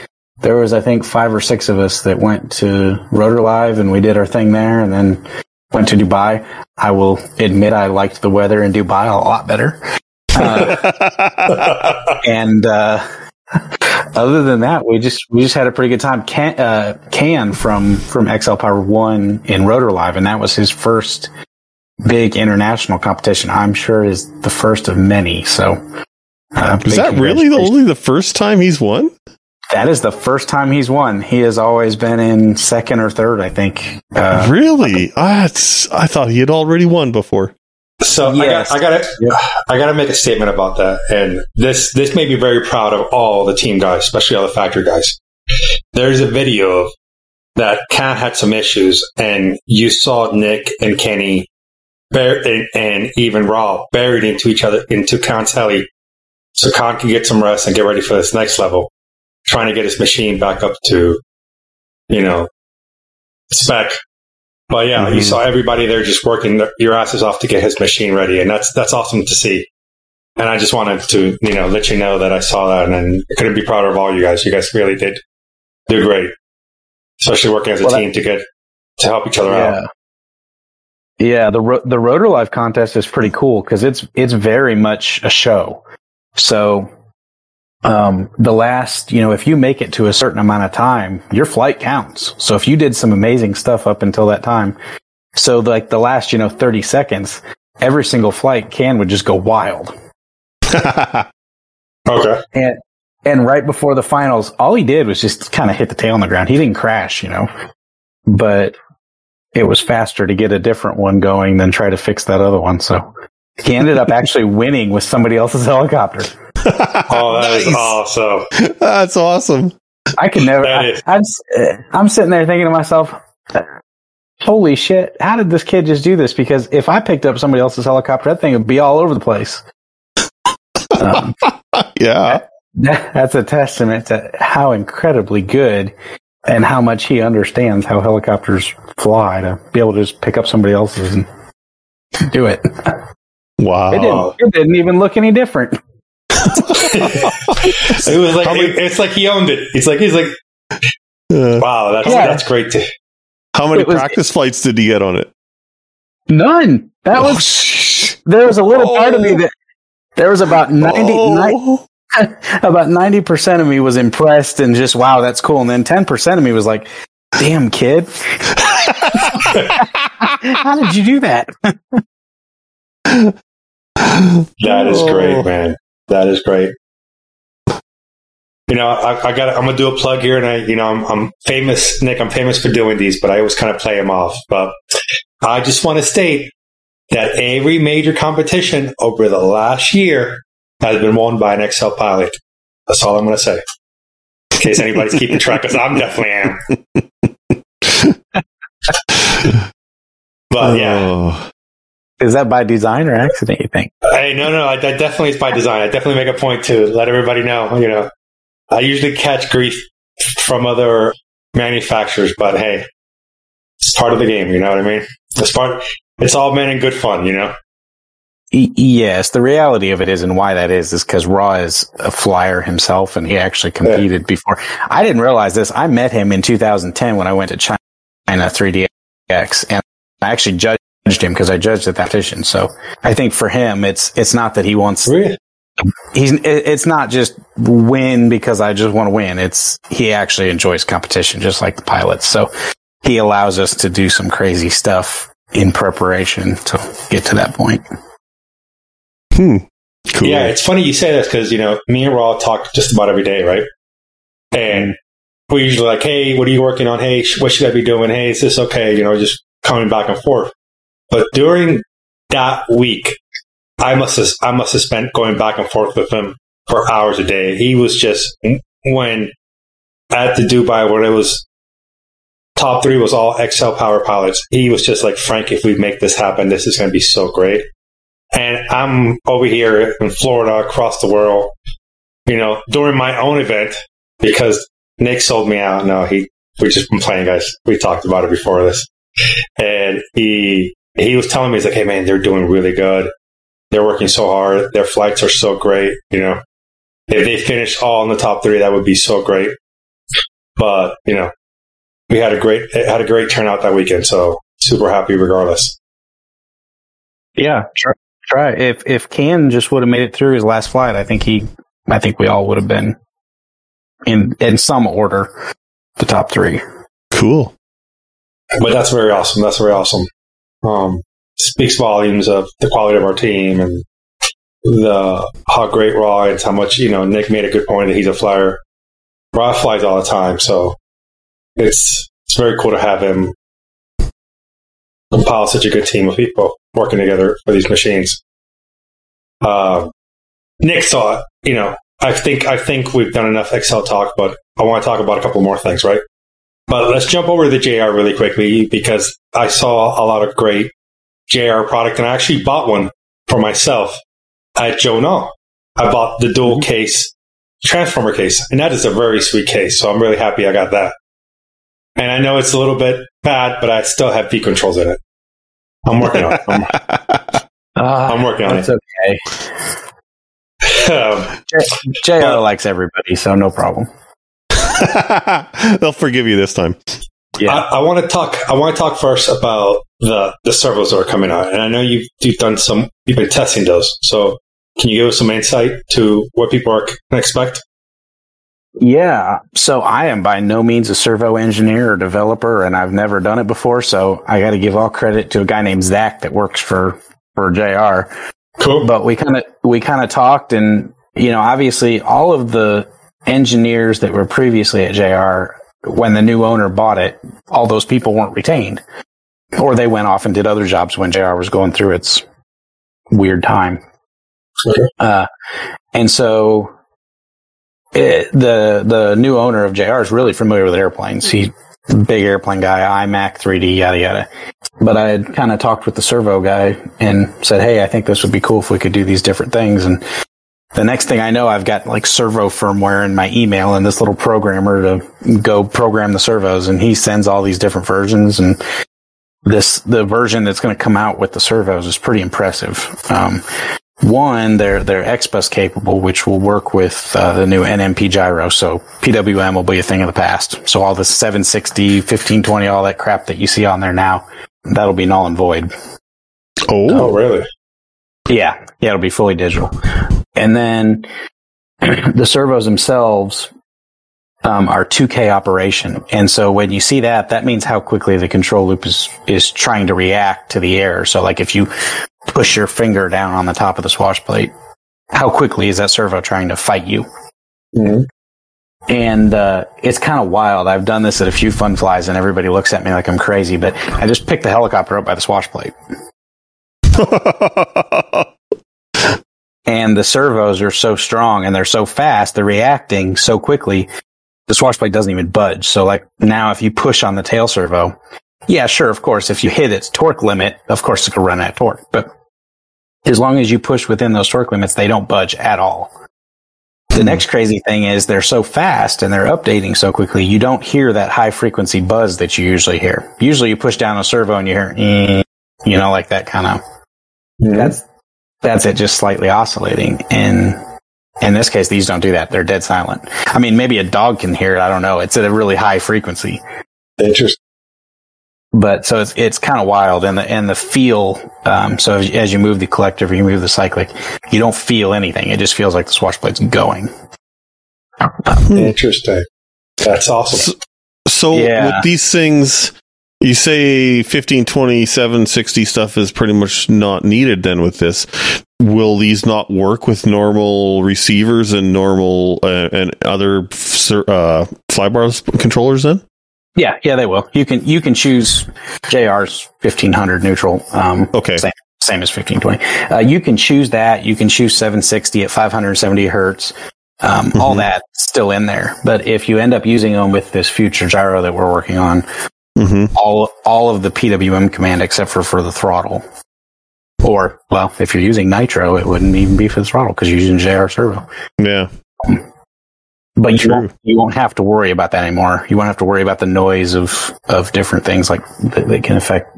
there was, I think, five or six of us that went to Rotor Live and we did our thing there and then went to Dubai. I will admit I liked the weather in Dubai a lot better. Uh, and, uh, other than that, we just, we just had a pretty good time. Can, uh, Can from, from XL Power won in Rotor Live and that was his first big international competition. I'm sure is the first of many. So, uh, Is that really the only the first time he's won? That is the first time he's won. He has always been in second or third, I think. Uh, really? Ah, it's- I thought he had already won before. So Yes. I got I got Yep. I got to make a statement about that, and this this made me very proud of all the team guys, especially all the factory guys. There's a video of that Cat had some issues, and you saw Nick and Kenny, bur- and, and even Rob buried into each other into Khan's heli, so Khan can get some rest and get ready for this next level, trying to get his machine back up to, you know, spec. But yeah, you Mhm. saw everybody there just working their, your asses off to get his machine ready, and that's that's awesome to see. And I just wanted to, you know, let you know that I saw that, and I couldn't be prouder of all you guys. You guys really did do great, especially working as a Well, that- team to get to help each other out. yeah. Yeah, the ro- the Rotor Live contest is pretty cool because it's it's very much a show. So, um, the last, you know, if you make it to a certain amount of time, your flight counts. So if you did some amazing stuff up until that time, so like the last, you know, thirty seconds, every single flight can would just go wild. Okay, And and right before the finals, all he did was just kind of hit the tail on the ground. He didn't crash, you know, but it was faster to get a different one going than try to fix that other one. So he ended up actually winning with somebody else's helicopter. oh, that is Nice. awesome. That's awesome. I could never. I, is- I'm I'm sitting there thinking to myself, "Holy shit! How did this kid just do this?" Because if I picked up somebody else's helicopter, that thing would be all over the place. Um, Yeah. that, that's a testament to how incredibly good and how much he understands how helicopters fly to be able to just pick up somebody else's and do it. Wow. It didn't, it didn't even look any different. It was like many- it- it's like he owned it. It's like he's like, Uh, wow, that's Yeah. that's great. To, how many was- practice flights did he get on it? None. That Oh, was sh- there was a little part of me Oh. that there was about 90, Oh. about 90% of me was impressed and just wow that's cool and then 10% of me was like damn kid how did you do that that is Oh. great, man. That is great. You know, I, I got. I'm gonna do a plug here, and I, you know, I'm, I'm famous, Nick. I'm famous for doing these, but I always kind of play them off. But I just want to state that every major competition over the last year has been won by an XL pilot. That's all I'm going to say. In case anybody's keeping track, because I'm definitely am. But yeah, Oh. Is that by design or accident you think Hey, no, no, I, that definitely is by design. I definitely make a point to let everybody know. You know, I usually catch grief from other manufacturers, but hey, it's part of the game. You know what I mean? It's part. It's all men and good fun. You know. Yes the reality of it is and why that is is because raw is a flyer himself and he actually competed before i didn't realize this i met him in 2010 when i went to china 3dx and i actually judged him because i judged at that competition so i think for him it's it's not that he wants Really? he's it's not just win because I just want to win. It's he actually enjoys competition just like the pilots. So he allows us to do some crazy stuff in preparation to get to that point. Hmm. Cool. Yeah, it's funny you say this because you know me and Raw talk just about every day, right? And we usually like, hey, what are you working on? Hey, sh- what should I be doing? Hey, is this okay? You know, just coming back and forth. But during that week, I must have I must have spent going back and forth with him for hours a day. He was just when at the Dubai where it was top three was all XL power pilots. He was just like, Frank, if we make this happen, this is going to be so great. And I'm over here in Florida, across the world, you know, during my own event because Nick sold me out. No, he, we just been playing, guys. We talked about it before this. And he, he was telling me, he's like, hey man, they're doing really good. They're working so hard. Their flights are so great. You know, if they finish all in the top three, that would be so great. But, you know, we had a great, had a great turnout that weekend. So super happy regardless. Yeah, try, try. If if Can just would have made it through his last flight, I think he, I think we all would have been in in some order the top three. Cool. But that's very awesome. That's very awesome. Um, speaks volumes of the quality of our team and the how great Raw is, how much you know. Nick made a good point that he's a flyer. Raw flies all the time, so it's it's very cool to have him compile such a good team of people working together for these machines. Uh, Nick saw it. You know, I think I think we've done enough XL talk, but I want to talk about a couple more things, right? But let's jump over to the JR really quickly because I saw a lot of great JR product, and I actually bought one for myself at Joe Nall. I bought the dual case transformer case, and that is a very sweet case. So I'm really happy I got that. And I know it's a little bit bad, but I still have V controls in it. I'm working on it. I'm, I'm working on That's it. okay. Um, JR But- likes everybody, so no problem. They'll forgive you this time. Yeah. I, I want to talk. I want to talk first about the the servos that are coming out, and I know you've you've done some. You've been testing those. So, can you give us some insight to what people are can expect? Yeah. So I am by no means a servo engineer or developer, and I've never done it before. So I got to give all credit to a guy named Zach that works for for JR. Cool. But we kind of we kind of talked, and you know, obviously, all of the engineers that were previously at JR when the new owner bought it, all those people weren't retained, or they went off and did other jobs when JR was going through its weird time. Uh, and so it, the the new owner of JR is really familiar with airplanes. He's a big airplane guy, iMac, 3D, yada yada. But I had kind of talked with the servo guy and said, "Hey, I think this would be cool if we could do these different things." And the next thing I know, I've got like servo firmware in my email and this little programmer to go program the servos, and he sends all these different versions and. This the version that's going to come out with the servos is pretty impressive. Um, one, they're they're XBus capable, which will work with uh, the new NMP gyro. So PWM will be a thing of the past. So all the 760, 1520, all that crap that you see on there now, that'll be null and void. Oh, Oh, really? Yeah, yeah, it'll be fully digital. And then the servos themselves um, are 2K operation, and so when you see that, that means how quickly the control loop is is trying to react to the error. So, like if you push your finger down on the top of the swash plate, how quickly is that servo trying to fight you? Mhm. And uh, it's kind of wild. I've done this at a few fun flies, and everybody looks at me like I'm crazy. But I just picked the helicopter up by the swash plate. and the servos are so strong and they're so fast, they're reacting so quickly. The swash plate doesn't even budge. So like now if you push on the tail servo, yeah, sure, of course, if you hit its torque limit, of course it's going to run of torque. But as long as you push within those torque limits, they don't budge at all. The next crazy thing is they're so fast and they're updating so quickly, you don't hear that high frequency buzz that you usually hear. Usually you push down a servo and you hear, "Eh," you know, like that kind of that's that's it just slightly oscillating. And in this case these don't do that. They're dead silent. I mean maybe a dog can hear it. I don't know. It's at a really high frequency. Interesting. but so it's it's kind of wild and the and the feel um, so as, as you move the collective or you move the cyclic you don't feel anything. It just feels like the swash plate's going. Interesting. That's awesome. so Yeah. with these things, You say 15, 20, 760 stuff is pretty much not needed then with this. Will these not work with normal receivers and normal uh, and other uh, flybarless controllers then? Yeah, yeah, they will. You can you can choose JR's 1500 neutral. Um, okay. Same, same as 1520. Uh, you can choose that. You can choose 760 at 570 hertz. Um, mm-hmm. All that still in there. But if you end up using them with this future gyro that we're working on, mm-hmm. all all of the PWM command except for for the throttle. Or well, if you're using nitro, it wouldn't even be for the throttle because you're using JR servo. Yeah. But you won't, you won't have to worry about that anymore. You won't have to worry about the noise of, of different things like that, that can affect.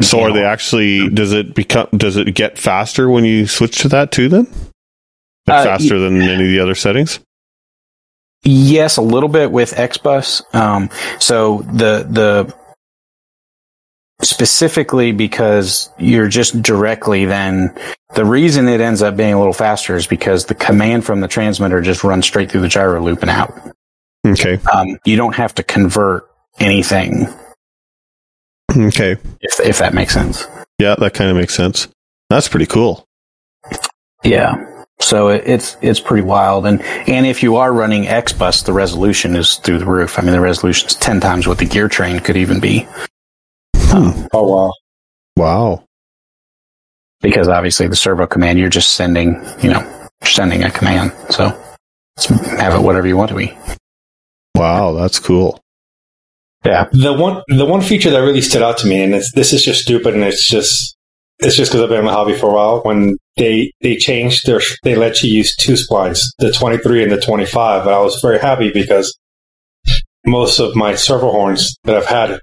So are they actually, does it become, does it get faster when you switch to that too then? Like uh, faster than any of the other settings? Yes, a little bit with XBus. Um, so the, the, specifically because you're just directly then the reason it ends up being a little faster is because the command from the transmitter just runs straight through the gyro loop and out. Okay. Um, you don't have to convert anything. Okay. If if that makes sense. Yeah, that kind of makes sense. That's pretty cool. Yeah. So it, it's it's pretty wild, and and if you are running XBus, the resolution is through the roof. I mean, the resolution is ten times what the gear train could even be. Hmm. Oh wow! Wow! Because obviously the servo command, you're just sending, you know, sending a command. So have it whatever you want to be. Wow, that's cool. Yeah. The one the one feature that really stood out to me, and this is just stupid, and it's just it's just because I've been in the hobby for a while. When they they changed their they let you use two splines, the 23 and the 25, and I was very happy because most of my servo horns that I've had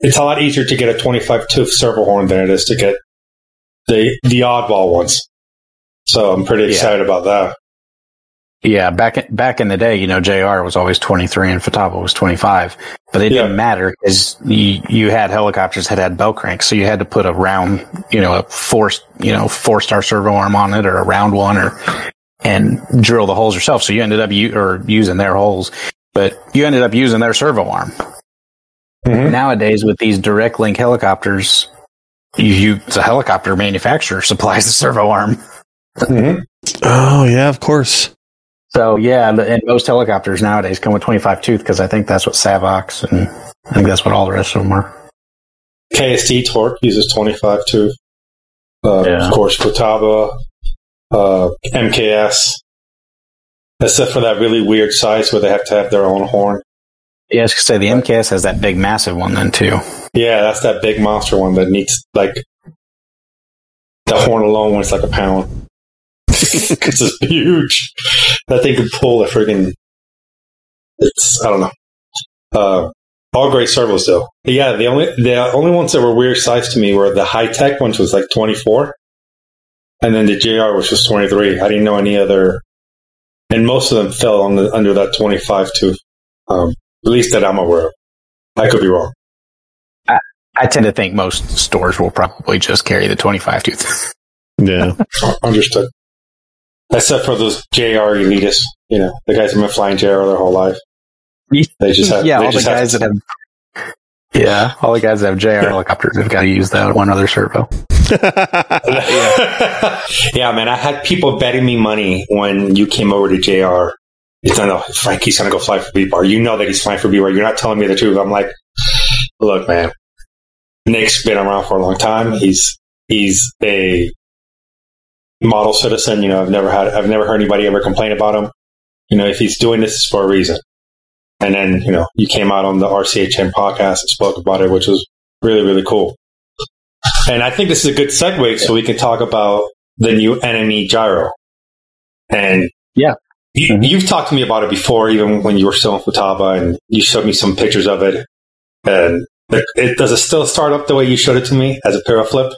it's a lot easier to get a 25 tooth servo horn than it is to get the the oddball ones. So I'm pretty excited yeah. about that. Yeah, back in, back in the day, you know, JR was always 23 and Futaba was 25, but it yeah. didn't matter because you, you had helicopters that had bell cranks, so you had to put a round, you know, a four, you know, four star servo arm on it or a round one or, and drill the holes yourself. So you ended up u- or using their holes, but you ended up using their servo arm. Mm-hmm. Nowadays, with these direct link helicopters, you, you the helicopter manufacturer supplies the servo arm. Mm-hmm. Oh yeah, of course. So yeah, and most helicopters nowadays come with 25 tooth because I think that's what Savox and I think that's what all the rest of them are. KST Torque uses 25 tooth. Uh, yeah. Of course, Futaba, uh, MKS, except for that really weird size where they have to have their own horn. Yeah, I was say the MKS has that big, massive one then too. Yeah, that's that big monster one that needs like the horn alone weighs like a pound because it's huge. That thing could pull a friggin' it's I don't know. Uh, all great servos though. But yeah, the only the only ones that were weird size to me were the Hitec ones was like twenty four, and then the JR which was twenty three. I didn't know any other, and most of them fell on the, under that twenty five tooth. Um, at least that I'm aware of. I could be wrong. I, I tend to think most stores will probably just carry the 25 tooth. Yeah. Understood. Except for those JR elitists, you know, the guys who've been flying JR their whole life. They just have, yeah, all the guys that have, yeah, all the guys that have JR yeah. helicopters have got to use that one other servo. yeah. yeah, man, I had people betting me money when you came over to JR he's not, Frankie's going to go fly for V bar. You know that he's flying for V bar. You're not telling me the truth. I'm like, look, man, Nick's been around for a long time. He's, he's a model citizen. You know, I've never had, I've never heard anybody ever complain about him. You know, if he's doing this, it's for a reason. And then, you know, you came out on the RCHN podcast and spoke about it, which was really, really cool. And I think this is a good segue so we can talk about the new NME gyro. And yeah, you, have mm-hmm. talked to me about it before, even when you were still in Futaba, and you showed me some pictures of it. And it, it, does it still start up the way you showed it to me as a pyro flip?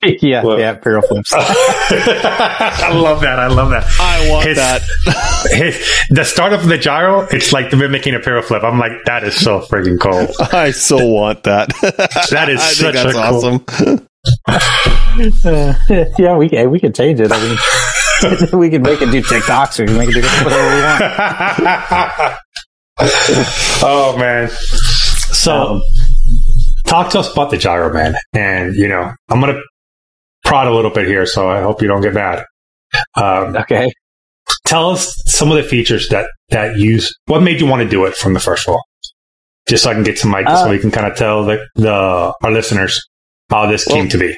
Yeah, well, yeah, pyro flips. I love that. I love that. I want his, that. his, the start of the gyro, it's like the mimicking a pyro flip. I'm like, that is so freaking cool. I so want that. that is such that's a awesome. Cool. Uh, yeah, we can we can change it. I mean, we can make it do tic-tocs. Or we can make it do whatever we want. oh man! So, um, talk to us about the gyro, man. And you know, I'm gonna prod a little bit here, so I hope you don't get mad. Um, Okay. tell us some of the features that that use. What made you want to do it from the first of all? Just so I can get some ideas, so Uh, we can kind of tell the, the our listeners how this Well, came to be.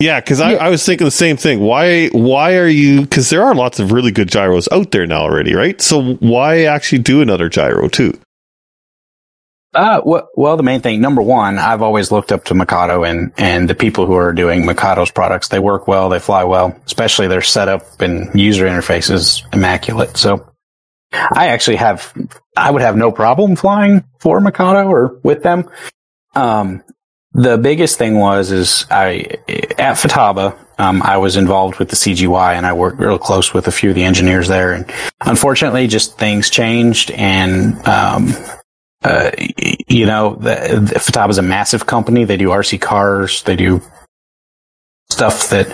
Yeah, because I, Yeah. I was thinking the same thing. Why why are you? Because there are lots of really good gyros out there now already, right? So why actually do another gyro too? Uh, well, the main thing, number one, I've always looked up to Mikado and, and the people who are doing Mikado's products. They work well. They fly well, especially their setup and user interface is immaculate. So I actually have, I would have no problem flying for Mikado or with them. Um, the biggest thing was, is I, at Futaba, um, I was involved with the CGY and I worked real close with a few of the engineers there. And unfortunately, just things changed and, um, uh, you know, the, the is a massive company. They do RC cars. They do stuff that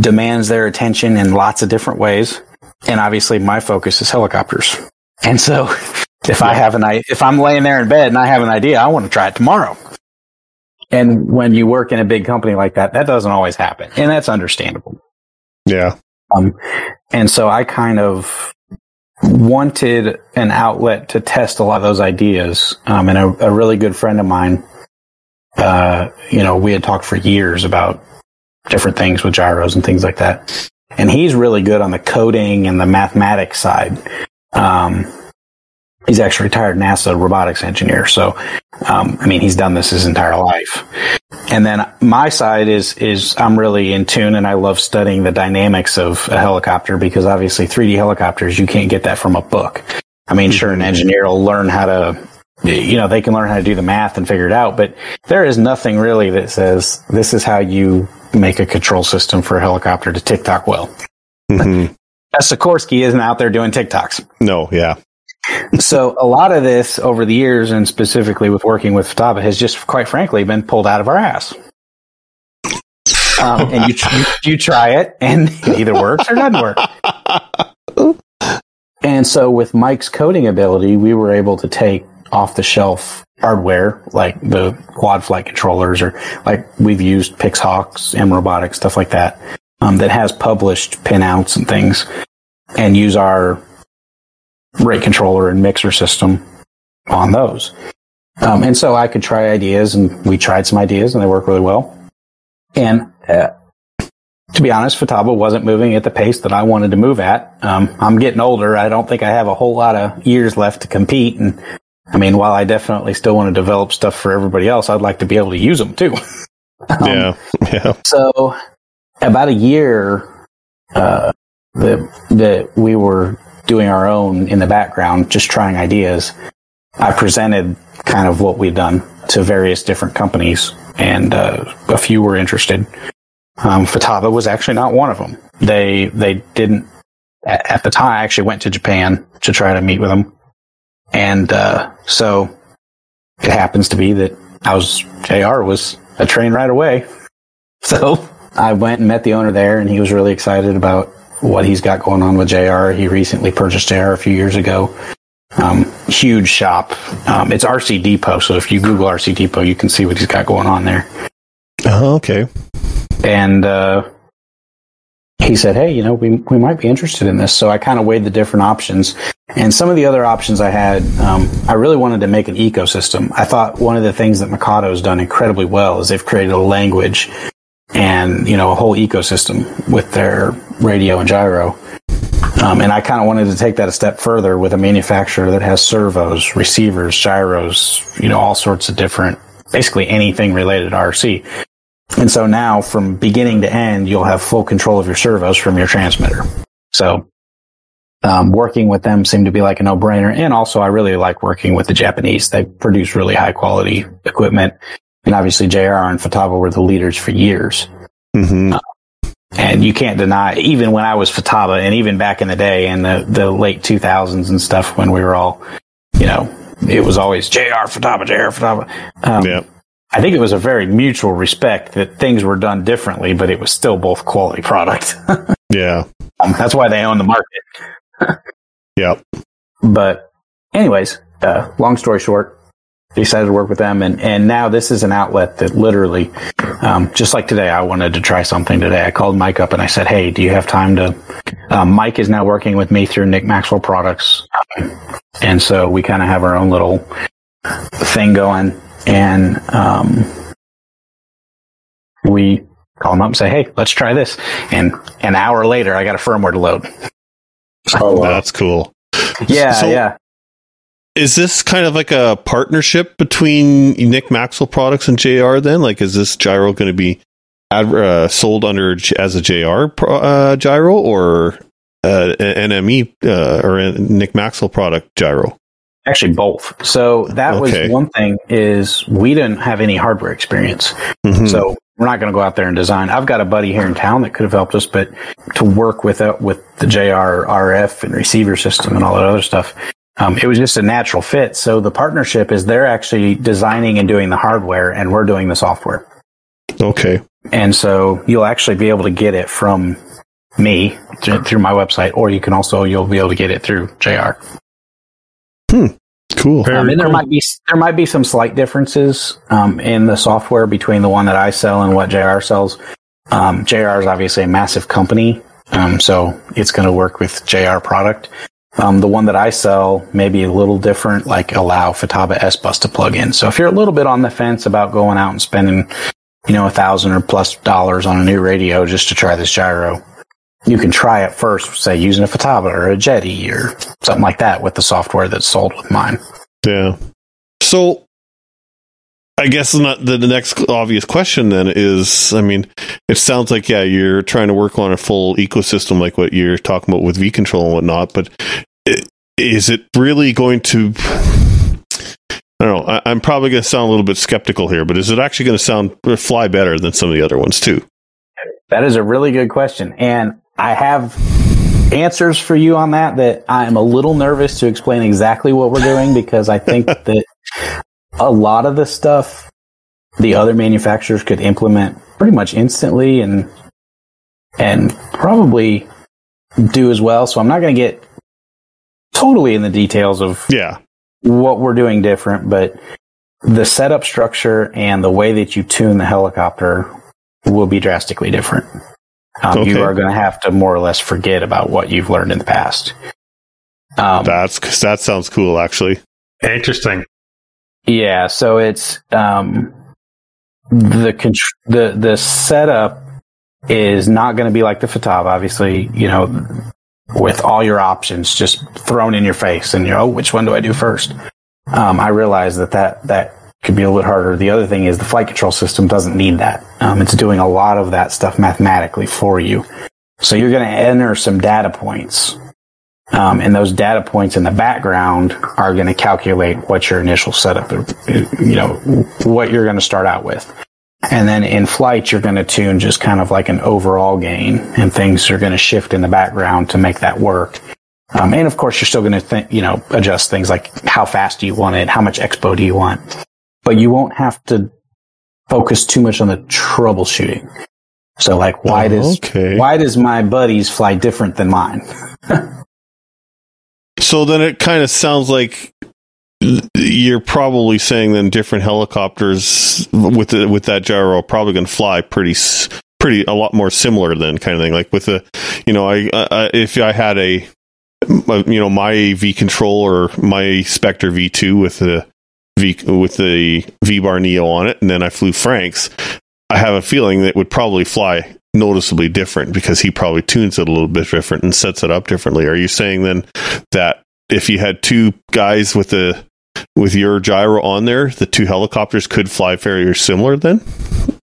demands their attention in lots of different ways. And obviously, my focus is helicopters. And so, if I have an i- if I'm laying there in bed and I have an idea, I want to try it tomorrow. And when you work in a big company like that, that doesn't always happen, and that's understandable. Yeah, Um, and so I kind of wanted an outlet to test a lot of those ideas. Um, and a, a really good friend of mine, uh, you know, we had talked for years about different things with gyros and things like that. And he's really good on the coding and the mathematics side. Um, he's actually retired NASA robotics engineer. So, um, I mean, he's done this his entire life. And then my side is is I'm really in tune and I love studying the dynamics of a helicopter because obviously 3D helicopters you can't get that from a book. I mean, sure, an engineer will learn how to, you know, they can learn how to do the math and figure it out, but there is nothing really that says this is how you make a control system for a helicopter to tic-toc well. Mhm. Uh, Sikorsky isn't out there doing tic-tocs. no, yeah, So a lot of this over the years, and specifically with working with Futaba, has just quite frankly been pulled out of our ass. Um, and you, tr- you try it, and it either works or doesn't work. And so with Mike's coding ability, we were able to take off the shelf hardware like the quad flight controllers, or like we've used Pixhawks, M Robotics, stuff like that, um, that has published pinouts and things, and use our rate controller and mixer system on those. Um, and so I could try ideas, and we tried some ideas, and they work really well. And uh, to be honest, Futaba wasn't moving at the pace that I wanted to move at. Um, I'm getting older. I don't think I have a whole lot of years left to compete. And I mean, while I definitely still want to develop stuff for everybody else, I'd like to be able to use them too. Um, yeah, yeah. so about a year uh, that that we were doing our own in the background, just trying ideas. I presented kind of what we'd done to various different companies, and uh, a few were interested. Um, was actually not one of them. They they didn't at, at the time. I actually went to Japan to try to meet with them, and uh, so it happens to be that I was JR was a train right away. So I went and met the owner there, and he was really excited about what he's got going on with JR. He recently purchased JR a few years ago. Um, huge shop. Um, it's RC Depot, so if you Google RC Depot, you can see what he's got going on there. Oh, okay. And uh, he said, "Hey, you know, we we might be interested in this." So I kind of weighed the different options, and some of the other options I had, um, I really wanted to make an ecosystem. I thought one of the things that Mikado has done incredibly well is they've created a language and you know a whole ecosystem with their radio and gyro. Um, and I kind of wanted to take that a step further with a manufacturer that has servos, receivers, gyros, you know, all sorts of different, basically anything related to RC. And so now from beginning to end, you'll have full control of your servos from your transmitter. So, um, working with them seemed to be like a no brainer. And also I really like working with the Japanese. They produce really high quality equipment. And obviously JR and Futaba were the leaders for years. hmm And you can't deny, even when I was Futaba and even back in the day in the, the late 2000s and stuff when we were all, you know, it was always JR Futaba, JR Futaba. Um, Yeah. I think it was a very mutual respect that things were done differently, but it was still both quality product. Yeah. um, that's why they own the market. Yeah. But anyways, uh, long story short, decided to work with them, and and now this is an outlet that literally, um, just like today, I wanted to try something today. I called Mike up and I said, "Hey, do you have time to?" Um, Mike is now working with me through Nick Maxwell Products, and so we kind of have our own little thing going, and um, we call him up and say, "Hey, let's try this." And an hour later, I got a firmware to load. Oh, wow. That's cool. Yeah, So- yeah. Is this kind of like a partnership between Nick Maxwell products and JR then? Like, is this gyro going to be ad- uh, sold under as a JR pro- uh, gyro or uh, an NME uh, or a Nick Maxwell product gyro? Actually, both. So that Okay. was one thing is we didn't have any hardware experience. Mhm. So we're not going to go out there and design. I've got a buddy here in town that could have helped us, but to work with uh, with the JR RF and receiver system and all that other stuff, um, it was just a natural fit. So the partnership is they're actually designing and doing the hardware, and we're doing the software. okay. And so you'll actually be able to get it from me th- through my website, or you can also you'll be able to get it through JR. Hmm. Cool. Very Um, and there cool. might be there might be some slight differences um, in the software between the one that I sell and what JR sells. Um, JR is obviously a massive company, um, so it's going to work with JR product. Um, the one that I sell may be a little different, like allow Futaba S Bus to plug in. So if you're a little bit on the fence about going out and spending, you know, a thousand or plus dollars on a new radio just to try this gyro, you can try it first, say using a Futaba or a Jeti or something like that with the software that's sold with mine. Yeah. So, I guess not the, the next obvious question then is, I mean, it sounds like yeah, you're trying to work on a full ecosystem like what you're talking about with V control and whatnot, but is it really going to? I don't know. I, I'm probably going to sound a little bit skeptical here, but is it actually going to sound fly better than some of the other ones too? That is a really good question. And I have answers for you on that that I'm a little nervous to explain exactly what we're doing because I think that a lot of the stuff the other manufacturers could implement pretty much instantly and and probably do as well. So I'm not going to get totally in the details of Yeah. what we're doing different, but the setup structure and the way that you tune the helicopter will be drastically different. Um, Okay. You are going to have to more or less forget about what you've learned in the past. Um, That's that sounds cool actually. Interesting. Yeah, so it's um, the the the setup is not going to be like the Futaba, obviously. You know, with all your options just thrown in your face, and you know, oh, which one do I do first? Um, I realize that that that could be a little bit harder. The other thing is the flight control system doesn't need that. Um, it's doing a lot of that stuff mathematically for you. So you're going to enter some data points. Um, and those data points in the background are going to calculate what your initial setup, you know, what you're going to start out with. And then in flight, you're going to tune just kind of like an overall gain and things are going to shift in the background to make that work. Um, and of course, you're still going to think, you know, adjust things like how fast do you want it? How much expo do you want? But you won't have to focus too much on the troubleshooting. So like, why Oh, does, okay. why does my buddies fly different than mine? So then it kind of sounds like you're probably saying then different helicopters with the, with that gyro are probably going to fly pretty pretty a lot more similar than kind of thing. Like with the, you know, I, I if I had a, you know, my V control or my Spectre V2 with the V with the V bar Neo on it, and then I flew Franks, I have a feeling that would probably fly noticeably different because he probably tunes it a little bit different and sets it up differently. Are you saying then that if you had two guys with the with your gyro on there, the two helicopters could fly very similar then?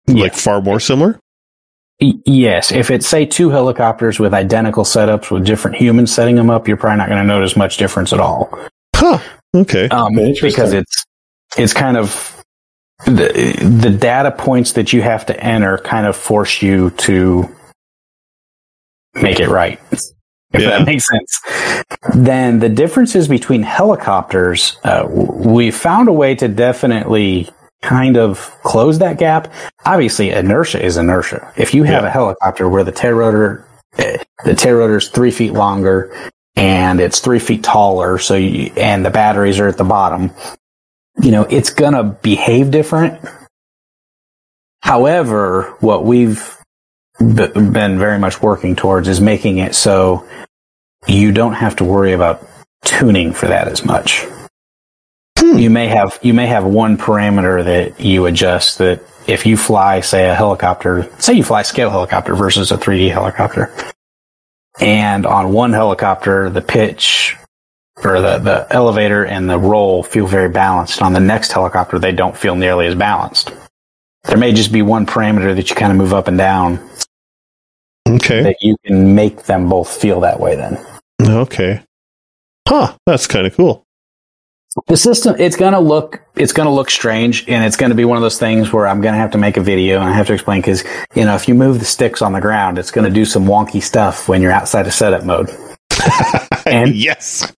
Like far more similar? Yes, if it's say two helicopters with identical setups with different humans setting them up, you're probably not going to notice much difference at all. Huh. Okay. Um, because it's it's kind of the the data points that you have to enter kind of force you to make it right. If Yeah. that makes sense. Then the differences between helicopters, uh, we found a way to definitely kind of close that gap. Obviously, inertia is inertia. If you have Yeah. a helicopter where the tail rotor, eh, the tail rotor is three feet longer and it's three feet taller, so you, and the batteries are at the bottom, you know, it's going to behave different. However, what we've b- been very much working towards is making it so you don't have to worry about tuning for that as much. Hmm. You may have you may have one parameter that you adjust that if you fly, say, a helicopter, say you fly a scale helicopter versus a 3D helicopter, and on one helicopter, the pitch or the, the elevator and the roll feel very balanced. On the next helicopter, they don't feel nearly as balanced. There may just be one parameter that you kind of move up and down Okay. that you can make them both feel that way then. Okay. Huh. That's kind of cool. the system it's going to look it's going to look strange and it's going to be one of those things where i'm going to have to make a video and i have to explain because you know if you move the sticks on the ground it's going to do some wonky stuff when you're outside of setup mode And- yes.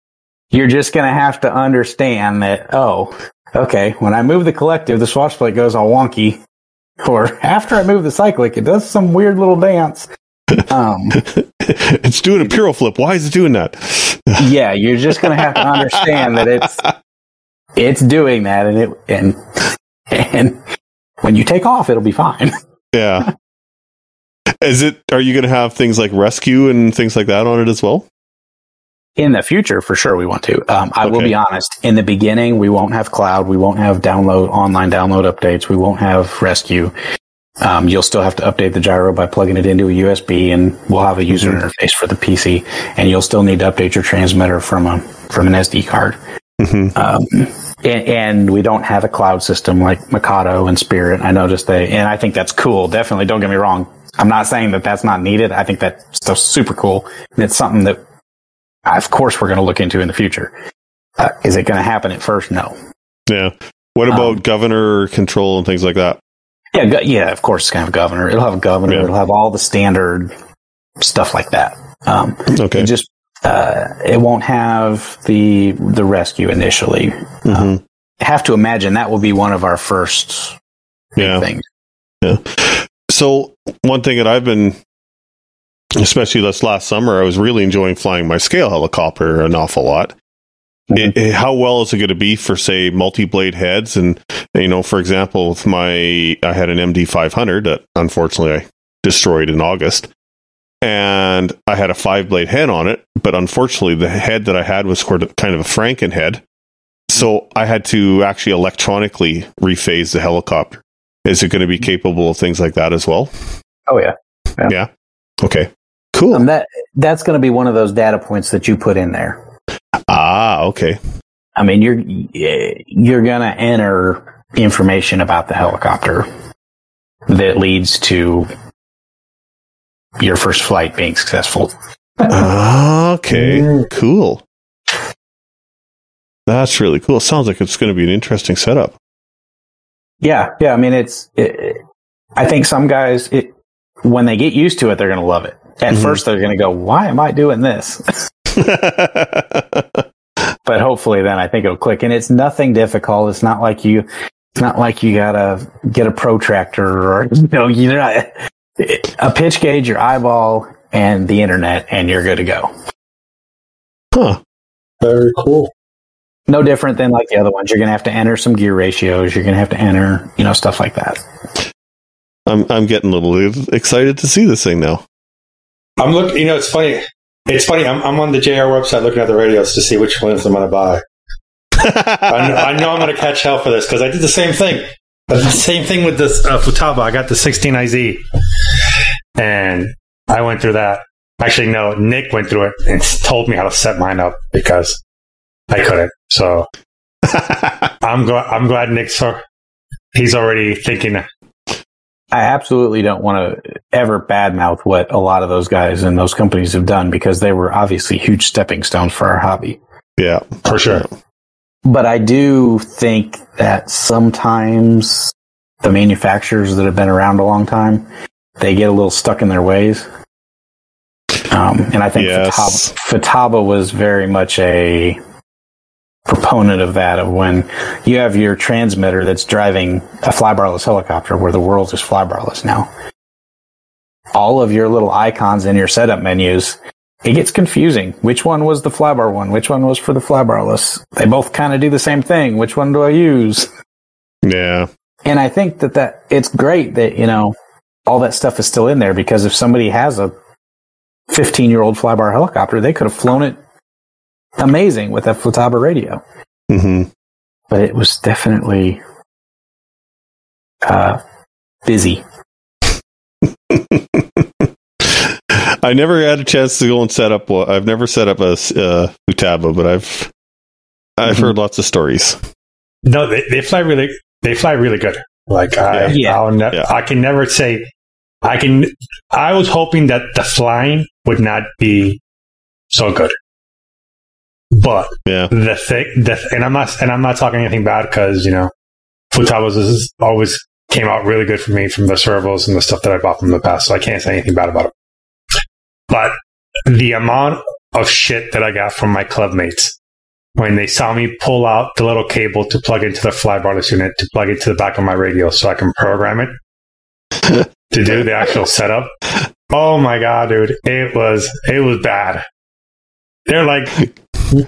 You're just going to have to understand that oh okay when i move the collective the swash plate goes all wonky or after i move the cyclic it does some weird little dance um, it's doing a piro flip. Why is it doing that? yeah you're just going to have to understand that it's it's doing that and it and and when you take off it'll be fine Yeah. Is it? Are you going to have things like rescue and things like that on it as well? In the future for sure we want to um, i will be honest in the beginning we won't have cloud we won't have download online download updates we won't have rescue um, you'll still have to update the gyro by plugging it into a usb and we'll have a user Mhm. interface for the pc and you'll still need to update your transmitter from a from an sd card hmm um, and, and we don't have a cloud system like Mikado and Spirit. I noticed they, and I think that's cool. Definitely, don't get me wrong. I'm not saying that that's not needed. I think that's still super cool. And it's something that, of course, we're going to look into in the future. Uh, is it going to happen at first? No. Yeah. What about Um, governor control and things like that? Yeah, go- yeah. Of course, it's going to have a governor. It'll have a governor. Yeah. It'll have all the standard stuff like that. Um, Okay. It just uh, it won't have the the rescue initially. Mhm. have to imagine that will be one of our first Yeah. things. Yeah. So one thing that I've been, especially this last summer, I was really enjoying flying my scale helicopter an awful lot. Mhm. It- it- how well is it going to be for say multi-blade heads? And you know, for example, with my I had an MD 500 that unfortunately I destroyed in August, and I had a five-blade head on it, but unfortunately the head that I had was kind of a Franken head, so I had to actually electronically rephase the helicopter. Is it going to be capable of things like that as well? Oh yeah. yeah, Okay. Cool. um, that that's going to be one of those data points that you put in there. ah, okay. I mean, you're you're going to enter information about the helicopter that leads to your first flight being successful. Okay. Cool. That's really cool. It Sounds like it's going to be an interesting setup. Yeah, yeah. I mean, it's. It, I think some guys, it, when they get used to it, they're going to love it. At Mhm. first, they're going to go, "Why am I doing this?" but hopefully, then I think it'll click. And it's nothing difficult. It's not like you. It's not like you gotta get a protractor or you know you're not a pitch gauge, your eyeball, and the internet, and you're good to go. huh. Very cool. No different than like the other ones. You're going to have to enter some gear ratios. You're going to have to enter, you know, stuff like that. I'm I'm getting a little excited to see this thing now. I'm looking. You know, it's funny. It's funny. I'm, I'm on the JR website looking at the radios to see which ones I'm going to buy. I, know, I know I'm going to catch hell for this because I did the same thing. The same thing with this uh, Futaba. I got the 16IZ, and I went through that. Actually, no, Nick went through it and told me how to set mine up because I couldn't. So I'm glad. I'm glad Nick's. He's already thinking. I absolutely don't want to ever badmouth what a lot of those guys and those companies have done because they were obviously huge stepping stones for our hobby. yeah. For sure. But I do think that sometimes the manufacturers that have been around a long time, they get a little stuck in their ways. Um, and I think Yes. Futaba, Futaba was very much a proponent of that. Of when you have your transmitter that's driving a flybarless helicopter, where the world is flybarless now. All of your little icons in your setup menus it gets confusing. Which one was the flybar one? Which one was for the flybarless? They both kind of do the same thing. Which one do I use? Yeah. And I think that that it's great that you know all that stuff is still in there because if somebody has a 15 year old flybar helicopter, they could have flown it amazing with a Futaba radio. hmm But it was definitely uh, busy. I never had a chance to go and set up. one. I've never set up a uh, Futaba, but I've I've Mhm. heard lots of stories. No, they, they fly really they fly really good. Like I Yeah. I'll ne- Yeah. I can never say I can I was hoping that the flying would not be so good. But Yeah. the thing the, and I'm not and I'm not talking anything bad because, you know, Futabas is always came out really good for me from the servos and the stuff that I bought from the past, so I can't say anything bad about it. But the amount of shit that I got from my club mates when they saw me pull out the little cable to plug into the fly flybarless unit to plug it to the back of my radio so I can program it to do the actual setup. Oh my god, dude, it was it was bad. They're like,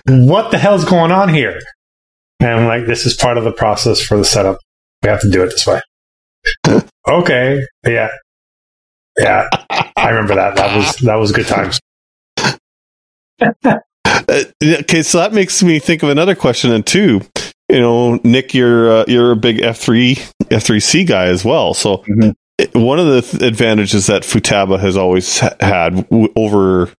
"What the hell's going on here?" And I'm like, "This is part of the process for the setup. We have to do it this way." okay, yeah, yeah. I remember that. That was that was good times. Uh, okay, so that makes me think of another question, and two. You know, Nick, you're uh, you're a big F three F three C guy as well. So Mhm. it- one of the th- advantages that Futaba has always ha- had w- over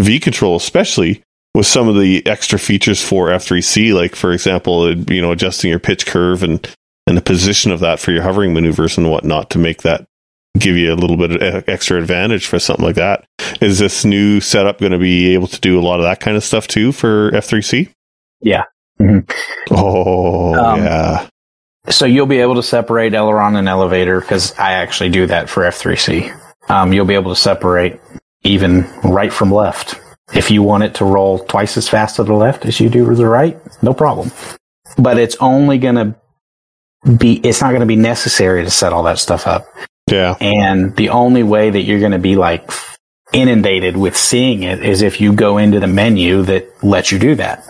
V Control, especially, was some of the extra features for F three C, like for example, uh, you know, adjusting your pitch curve and and the position of that for your hovering maneuvers and whatnot to make that give you a little bit of extra advantage for something like that. Is this new setup going to be able to do a lot of that kind of stuff too for F3C? Yeah. Mhm. Oh, Um, yeah. So you'll be able to separate aileron and elevator because I actually do that for F3C. Um, you'll be able to separate even right from left. If you want it to roll twice as fast to the left as you do to the right, no problem. But it's only going to be, it's not going to be necessary to set all that stuff up. Yeah. And the only way that you're going to be like inundated with seeing it is if you go into the menu that lets you do that.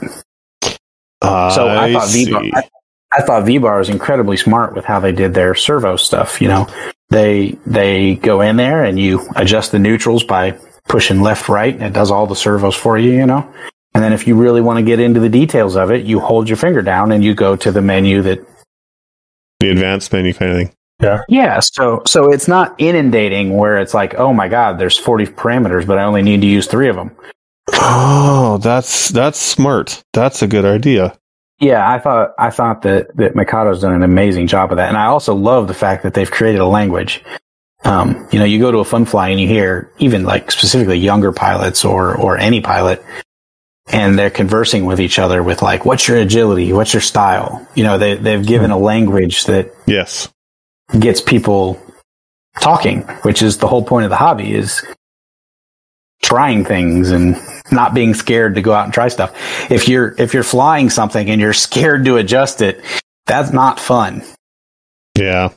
So I, thought see. V-Bar, I, I thought V-Bar was incredibly smart with how they did their servo stuff. You know, they they go in there and you adjust the neutrals by pushing left, right, and it does all the servos for you. You know, and then if you really want to get into the details of it, you hold your finger down and you go to the menu that. the advanced menu kind of thing. Yeah, Yeah. so so it's not inundating where it's like, oh my god, there's 40 parameters, but I only need to use three of them. Oh, that's that's smart. That's a good idea. Yeah, I thought I thought that that Mikado's done an amazing job of that, and I also love the fact that they've created a language. Um, you know, you go to a fun fly and you hear even like specifically younger pilots or or any pilot, and they're conversing with each other with like, "What's your agility? What's your style?" You know, they they've given a language that Yes. gets people talking, which is the whole point of the hobby is trying things and not being scared to go out and try stuff. If you're if you're flying something and you're scared to adjust it, that's not fun. Yeah.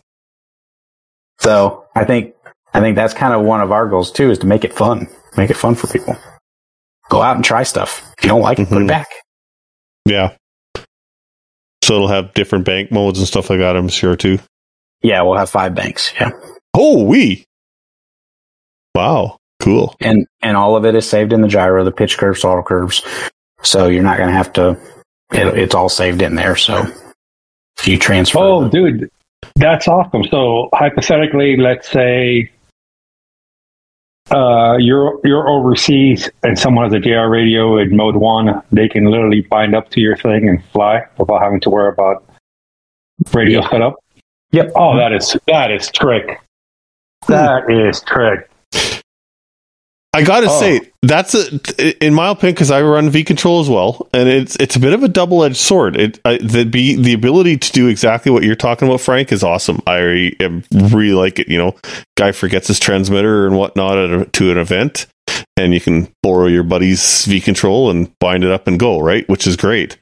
So, I think I think that's kind of one of our goals too is to make it fun. Make it fun for people. Go out and try stuff. If you don't like it, put Mhm. it back. Yeah. So it'll have different bank modes and stuff like that, I'm sure too. Yeah, we'll have five banks. Yeah. Oh, we. Wow. Cool. and and all of it is saved in the gyro, the pitch curves, throttle curves. So you're not going to have to. It, it's all saved in there. So if you transfer, Oh, dude, that's awesome. So hypothetically, let's say uh, you're you're overseas and someone has a JR radio in mode one, they can literally bind up to your thing and fly without having to worry about radio Yeah. setup. Yep. Oh, that is that is trick. That is trick. I gotta Oh. say, that's a, in my opinion, because I run V control as well, and it's it's a bit of a double edged sword. It I, the be the ability to do exactly what you're talking about, Frank, is awesome. I am, really like it. You know, guy forgets his transmitter and whatnot at a, to an event, and you can borrow your buddy's V control and bind it up and go right, which is great.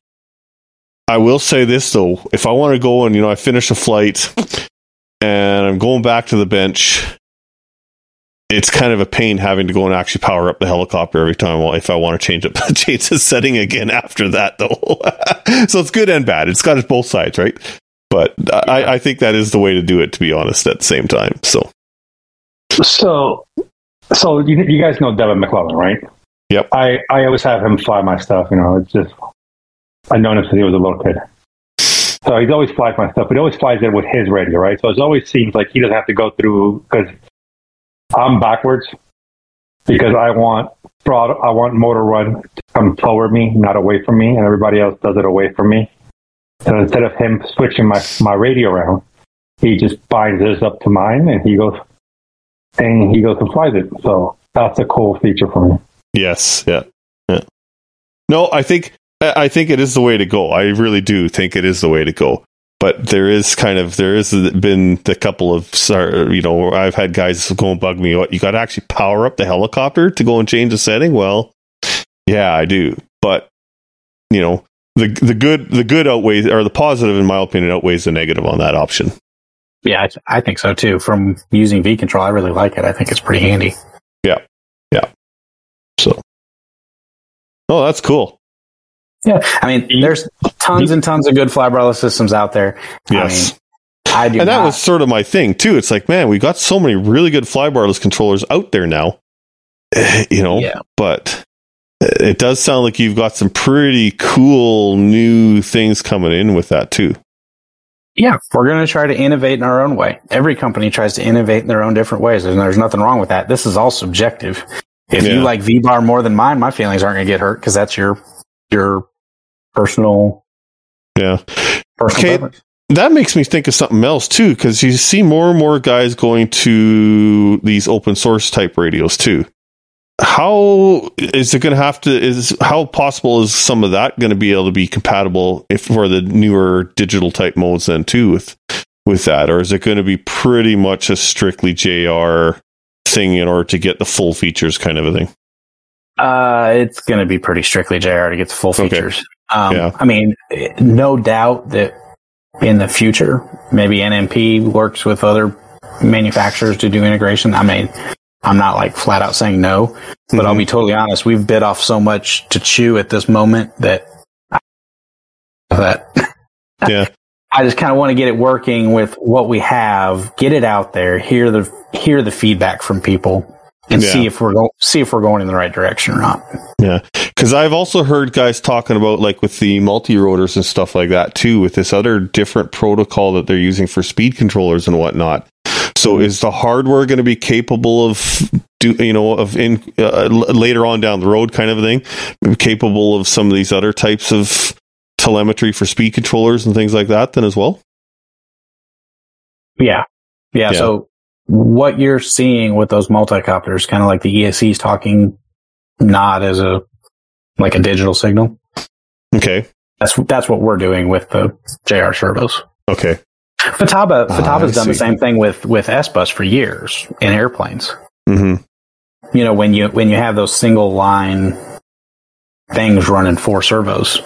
I will say this though, if I want to go and you know I finish a flight and I'm going back to the bench it's kind of a pain having to go and actually power up the helicopter every time well, if I want to change up change the setting again after that though. so it's good and bad. It's got both sides, right? But I, I think that is the way to do it, to be honest. At the same time, so So, so you, you guys know Devin McClellan, right? Yep. I, I always have him fly my stuff. You know, it's just I've known him since he was a little kid. So he's always flies my stuff, but he always flies it with his radio, right? So it always seems like he doesn't have to go through because I'm backwards because I want broad, I want motor run to come forward me, not away from me, and everybody else does it away from me. And instead of him switching my my radio around, he just binds his up to mine, and he goes and he goes and flies it. So that's a cool feature for me. yes, yeah, yeah. No, I think I think it is the way to go. I really do think it is the way to go. But there is kind of there has been the couple of you know I've had guys go and bug me. What you got to actually power up the helicopter to go and change the setting? Well, yeah, I do. But you know the the good the good outweighs or the positive in my opinion outweighs the negative on that option. Yeah, I, I think so too. From using V control, I really like it. I think it's pretty handy. Yeah, yeah. So, oh, that's cool. Yeah, I mean, there's tons and tons of good flybarless systems out there. Yes. I, mean, I do and that not- was sort of my thing too. It's like, man, we got so many really good flybarless controllers out there now, you know. Yeah. But it does sound like you've got some pretty cool new things coming in with that too. Yeah, we're going to try to innovate in our own way. Every company tries to innovate in their own different ways, and there's nothing wrong with that. This is all subjective. If Yeah. you like V bar more than mine, my feelings aren't going to get hurt because that's your your personal Yeah. personal Okay. preference. That makes me think of something else too, because you see more and more guys going to these open source type radios too. How is it going to have to? Is how possible is some of that going to be able to be compatible if for the newer digital type modes then too with with that, or is it going to be pretty much a strictly JR thing in order to get the full features kind of a thing? Uh, it's going to be pretty strictly JR to get the full Okay. features. Um, Yeah. I mean, no doubt that in the future, maybe NME works with other manufacturers to do integration. I mean, I'm not like flat out saying no, but I'll Mhm. be totally honest. We've bit off so much to chew at this moment that that Yeah. I just kind of want to get it working with what we have, get it out there, hear the hear the feedback from people, and Yeah. see if we're go- see if we're going in the right direction or not. Yeah, because I've also heard guys talking about like with the multi rotors and stuff like that too, with this other different protocol that they're using for speed controllers and whatnot. So is the hardware going to be capable of do you know of in uh, l- later on down the road kind of a thing, capable of some of these other types of telemetry for speed controllers and things like that then as well? Yeah. Yeah. Yeah. So what you're seeing with those multicopters, kind of like the ESC's talking not as a, like a digital signal. Okay, That's, that's what we're doing with the JR servos. okay, Futaba, Ah, Futaba's done the same thing with, with S-Bus for years in airplanes. hmm You know, when you, when you have those single line things running four servos,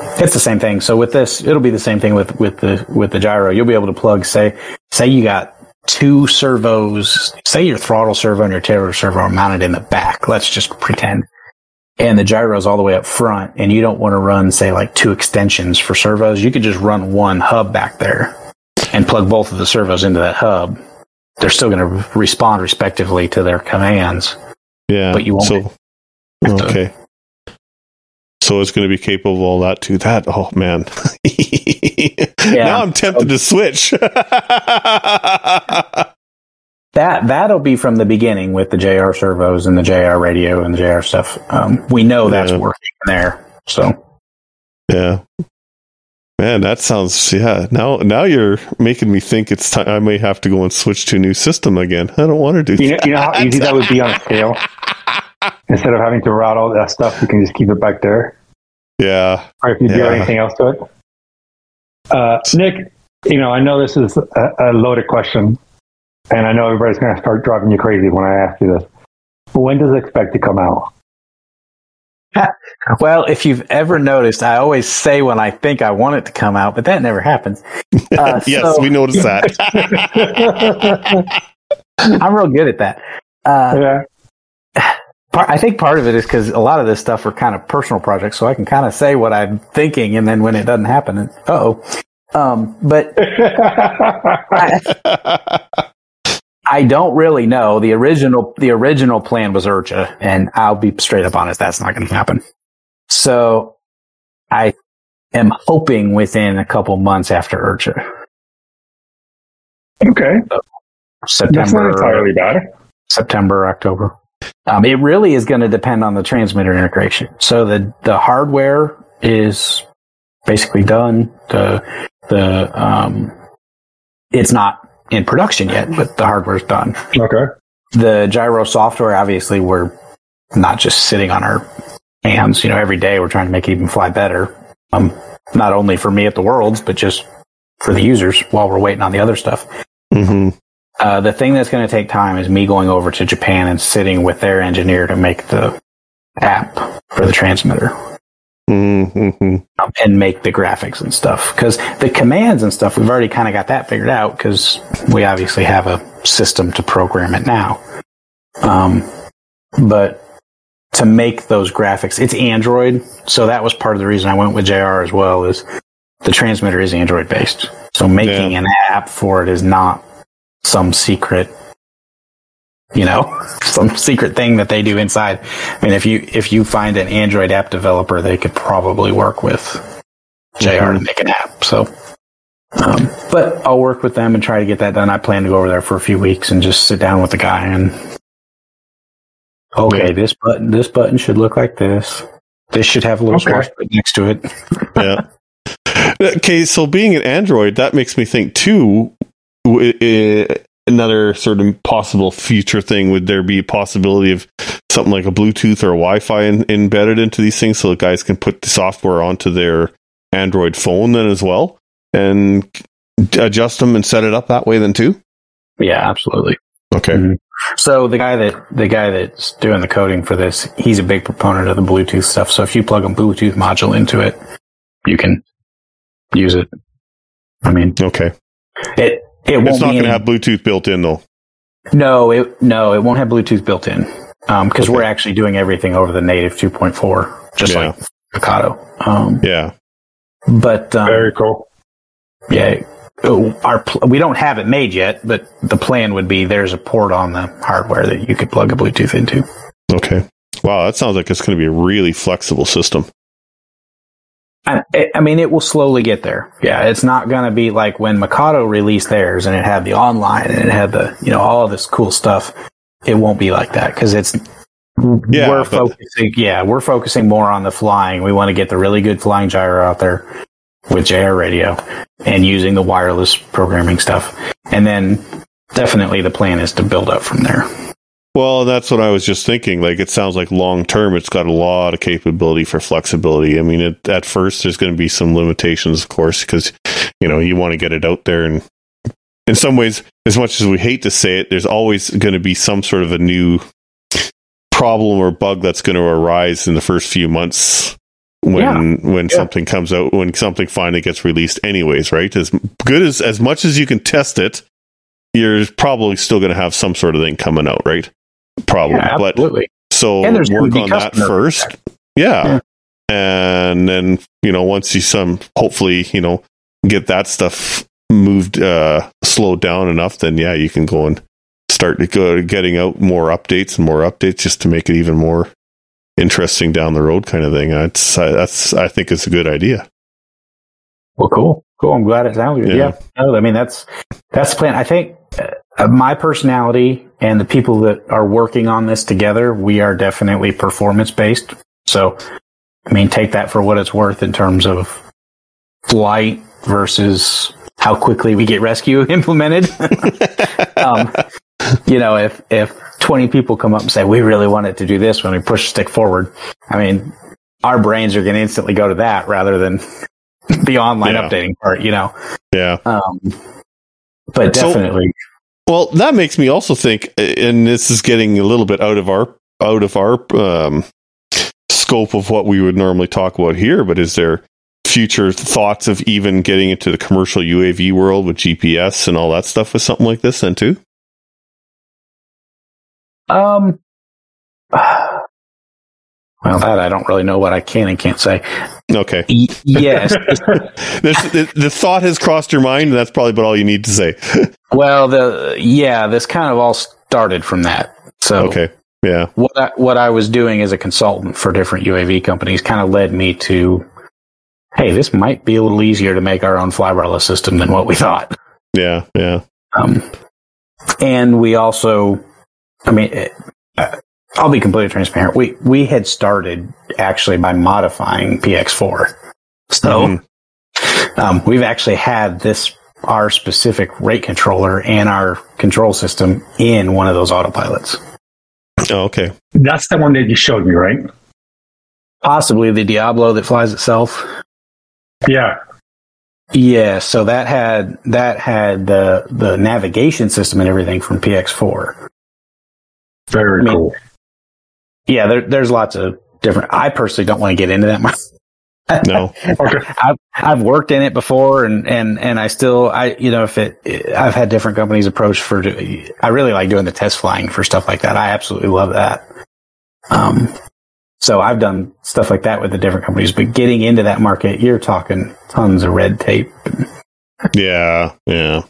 it's the same thing. So with this, it'll be the same thing with, with the, with the gyro. You'll be able to plug, say, say you got two servos, say your throttle servo and your tail servo are mounted in the back. Let's just pretend. And the gyro's all the way up front and you don't want to run, say like two extensions for servos. You could just run one hub back there and plug both of the servos into that hub. They're still going to respond respectively to their commands. yeah. But you won't So okay. So it's going to be capable of all that too. That oh man, now I'm tempted to switch. That that'll be from the beginning with the JR servos and the JR radio and the JR stuff. Um, we know that's Yeah. working there. So yeah, man, that sounds yeah. Now now you're making me think it's time. I may have to go and switch to a new system again. I don't want to do You know, that. you know how easy that would be on a scale. Instead of having to route all that stuff, you can Yeah, Or if you do anything else to it. Uh, Nick, you know, I know this is a, a loaded question, and I know everybody's going to start driving you crazy when I ask you this. When does it expect to come out? Well, if you've ever noticed, I always say when I think I want it to come out, but that never happens. Uh, yes, so we noticed that. I'm real good at that. uh, Yeah. I think part of it is because a lot of this stuff are kind of personal projects, so I can kind of say what I'm thinking, and then when it doesn't happen, oh. Um, but I, I don't really know. The original the original plan was IRCHA, and I'll be straight up honest, that's not going to happen. So I am hoping within a couple months after IRCHA, okay. September. That's not entirely bad. September, October. Um, it really is going to depend on the transmitter integration. So the the hardware is basically done. The the um, it's not in production yet, but the hardware's done. Okay. The gyro software, obviously, we're not just sitting on our hands. You know, every day we're trying to make it even fly better. Um, not only for me at the Worlds, but just for the users while we're waiting on the other stuff. hmm Uh, the thing that's going to take time is me going over to Japan and sitting with their engineer to make the app for the transmitter hmm um, and make the graphics and stuff. Because the commands and stuff, we've already kind of got that figured out because we obviously have a system to program it now. Um, but to make those graphics, it's Android, so that was part of the reason I went with JR as well. Is the transmitter is Android based, so making an app for it is not some secret you know some secret thing that they do inside i mean if you if you find an android app developer they could probably work with jr to make an app so um, but i'll work with them and try to get that done i plan to go over there for a few weeks and just sit down with the guy and okay this button this button should look like this this should have a little Okay. next to it yeah. Okay, so being an Android, that makes me think too. Another sort of possible future thing would there be a possibility of something like a Bluetooth or a Wi-Fi in, embedded into these things, so that guys can put the software onto their Android phone then as well, and adjust them and set it up that way then too. yeah absolutely Okay. Mhm. So the guy that the guy that's doing the coding for this, he's a big proponent of the Bluetooth stuff. So if you plug a Bluetooth module into it, you can use it. I mean, Okay. it it won't It's not going to have Bluetooth built in though. no, it no, it won't have Bluetooth built in because Okay. we're actually doing everything over the native 2.4, just Yeah. like Mikado. Um, Yeah. but um, Very cool. yeah, oh, our pl- we don't have it made yet, but the plan would be there's a port on the hardware that you could plug a Bluetooth into. Okay. Wow, that sounds like it's going to be a really flexible system. I, I mean, it will slowly get there. Yeah, it's not going to be like when Mikado released theirs and it had the online and it had the, you know, all of this cool stuff. It won't be like that because it's, Yeah, we're focusing, yeah, we're focusing more on the flying. We want to get the really good flying gyro out there with JR radio and using the wireless programming stuff. And then definitely the plan is to build up from there. Well, that's what I was just thinking. Like, it sounds like long term, it's got a lot of capability for flexibility. I mean, it, at first, there's going to be some limitations, of course, because you know you want to get it out there, and in some ways, as much as we hate to say it, there's always going to be some sort of a new problem or bug that's going to arise in the first few months when when Yeah. something comes out when something finally gets released anyways right as good as as much as you can test it you're probably still going to have some sort of thing coming out right probably Yeah, but so And there's work on that first yeah. Yeah. and then you know once you some hopefully you know get that stuff moved uh slowed down enough then yeah you can go and start to go getting out more updates and more updates just to make it even more interesting down the road kind of thing that's I, that's i think it's a good idea Well, cool, cool. I'm glad it sounds good. Yeah. Yeah, no, I mean that's that's the plan. I think uh, my personality and the people that are working on this together, we are definitely performance based. So, I mean, take that for what it's worth in terms of flight versus how quickly we get rescue implemented. um, you know, if if 20 people come up and say we really wanted to do this when we push stick forward, I mean, our brains are going to instantly go to that rather than the online Yeah. updating part. You know, yeah um, but So- definitely, Well, that makes me also think, and this is getting a little bit out of our out of our um, scope of what we would normally talk about here. But is there future thoughts of even getting into the commercial UAV world with GPS and all that stuff with something like this then too? Um, well, that I don't really know what I can and can't say. Okay. Y- yes. this, the, the thought has crossed your mind, and that's probably about all you need to say. well, the yeah, this kind of all started from that. So okay. Yeah. what I, what I was doing as a consultant for different UAV companies kind of led me to, hey, this might be a little easier to make our own flybarless system than what we thought. Yeah. Yeah. Um, and we also, I mean, it, uh, I'll be completely transparent. We we had started actually by modifying PX4, so Mhm. um, we've actually had this our specific rate controller and our control system in one of those autopilots. Oh, okay. That's the one that you showed me, right? Possibly the Diablo that flies itself. Yeah. Yeah, so that had that had the the navigation system and everything from PX4. Very I mean, cool. Yeah, there, there's lots of different. I personally don't want to get into that much. No. Okay. I've I've worked in it before, and and and I still I you know if it I've had different companies approach for. I really like doing the test flying for stuff like that. I absolutely love that. Um, so I've done stuff like that with the different companies, but getting into that market, you're talking tons of red tape. Yeah. Yeah.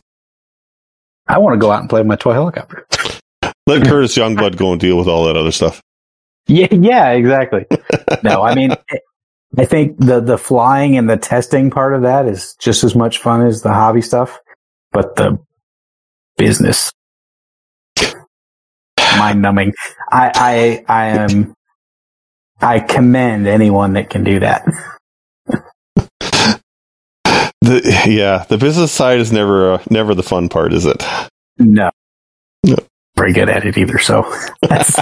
I want to go out and play with my toy helicopter. Let Curtis Youngblood go and deal with all that other stuff. Yeah, yeah, exactly. no, I mean, I think the the flying and the testing part of that is just as much fun as the hobby stuff, but the business mind numbing. I I I am I commend anyone that can do that. The yeah, the business side is never uh, never the fun part, is it? No, No. very good at it either. So that's,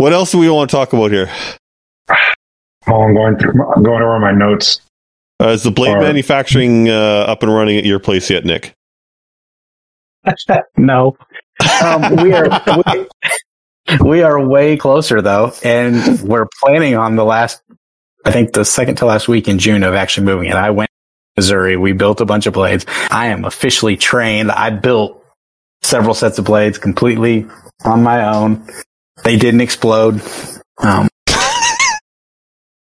What else do we want to talk about here? Oh, I'm going through. I'm going over my notes. Uh, is the blade Or- manufacturing uh, up and running at your place yet, Nick? no. Um, we are we, we are way closer though, and we're planning on the last. I think the second to last week in June of actually moving it. I went to Missouri. We built a bunch of blades. I am officially trained. I built several sets of blades completely on my own. They didn't explode. Um,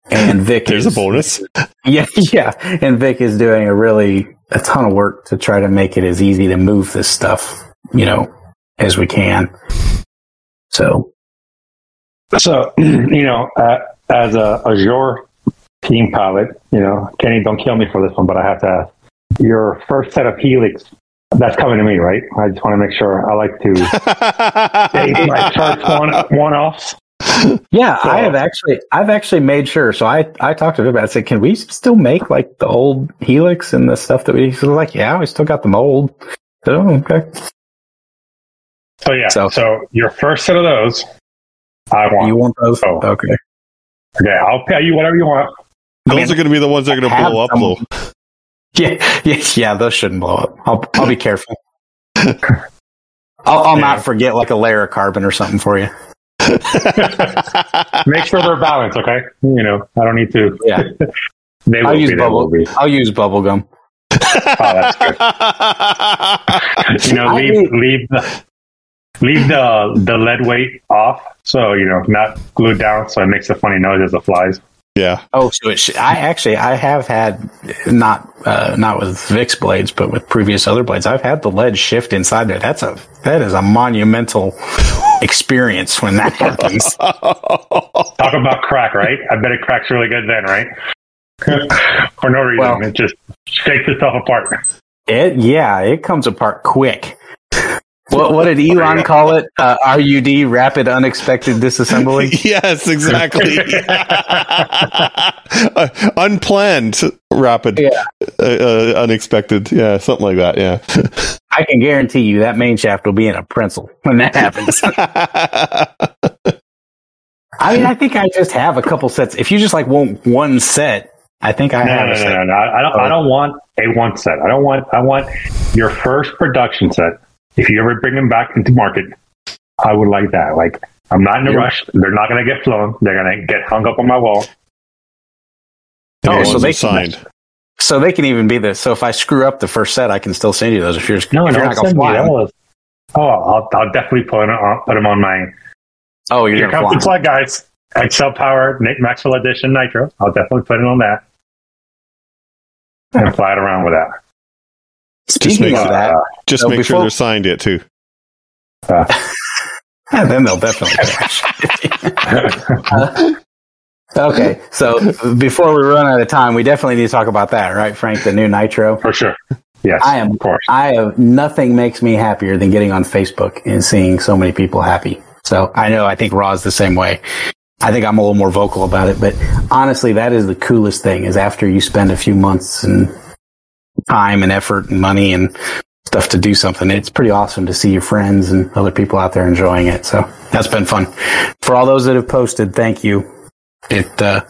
and Vic There's a is- bonus. yeah, yeah. And Vic is doing a really a ton of work to try to make it as easy to move this stuff, you know, as we can. So So, you know, uh, as a Azure team pilot, you know, Kenny, don't kill me for this one, but I have to ask. Your first set of Helix, that's coming to me, right? I just want to make sure. I like to take my first one one offs. yeah, So- I have actually I've actually made sure. So I I talked to him about it. I said, can we still make like the old Helix and the stuff that we so they're like, yeah, we still got the mold. So okay. So yeah, So- so, your first set of those, I want. You want those? Oh. Okay. okay, I'll pay you whatever you want. Those mean, are going to be the ones that are going to blow up, some- though. Yeah, yeah, yeah. Those shouldn't blow up. I'll I'll be careful. I'll, I'll not forget like a layer of carbon or something for you. Make sure they're balanced, okay? You know, I don't need to. Yeah. They will I'll be. use They bubble. be. I'll use bubble gum. Oh, that's You know, I leave mean- leave the leave the the lead weight off, so you know, not glued down, so it makes a funny noise as it flies. Yeah. Oh, so it should, I actually I have had not uh, not with Vix blades, but with previous other blades, I've had the lead shift inside there. That's a that is a monumental experience when that happens. Talk about crack, right? I bet it cracks really good then, right? For no reason, Well- it just shakes itself apart. It yeah, it comes apart quick. What what did Elon call it? Uh, RUD, rapid unexpected disassembly. yes, exactly. Uh, unplanned, rapid, Yeah. uh, uh, unexpected. Yeah, something like that. Yeah. I can guarantee you that main shaft will be in a pencil when that happens. I mean, I think I just have a couple sets. If you just like want one set, I think I No, have no, a no, set. no, no. I don't. I don't want a one set. I don't want. I want your first production set. If you ever bring them back into market, I would like that. Like I'm not in a Yeah. rush. They're not going to get flown. They're going to get hung up on my wall. Oh, And the so ones they assigned. So they can even be this. So if I screw up the first set, I can still send you those. If you're No, if no, you're not gonna send me fly 'em. those. Oh, I'll, I'll definitely put him put him on my. Oh, you're Here gonna comes the fly. plug, guys. XL Power Nick Maxwell Edition Nitro. I'll definitely put it on that and fly it around with that. Just make, of sure, that, just so make sure they're signed it too. Ah. Yeah, then they'll definitely crash. Uh, okay, so before we run out of time, we definitely need to talk about that, right, Frank? The new Nitro. For sure. Yes, I am- of course. I have nothing makes me happier than getting on Facebook and seeing so many people happy. So I know I think Raw's the same way. I think I'm a little more vocal about it, but honestly, that is the coolest thing is after you spend a few months and time and effort and money and stuff to do something, it's pretty awesome to see your friends and other people out there enjoying it. So that's been fun. For all those that have posted, thank you. It uh,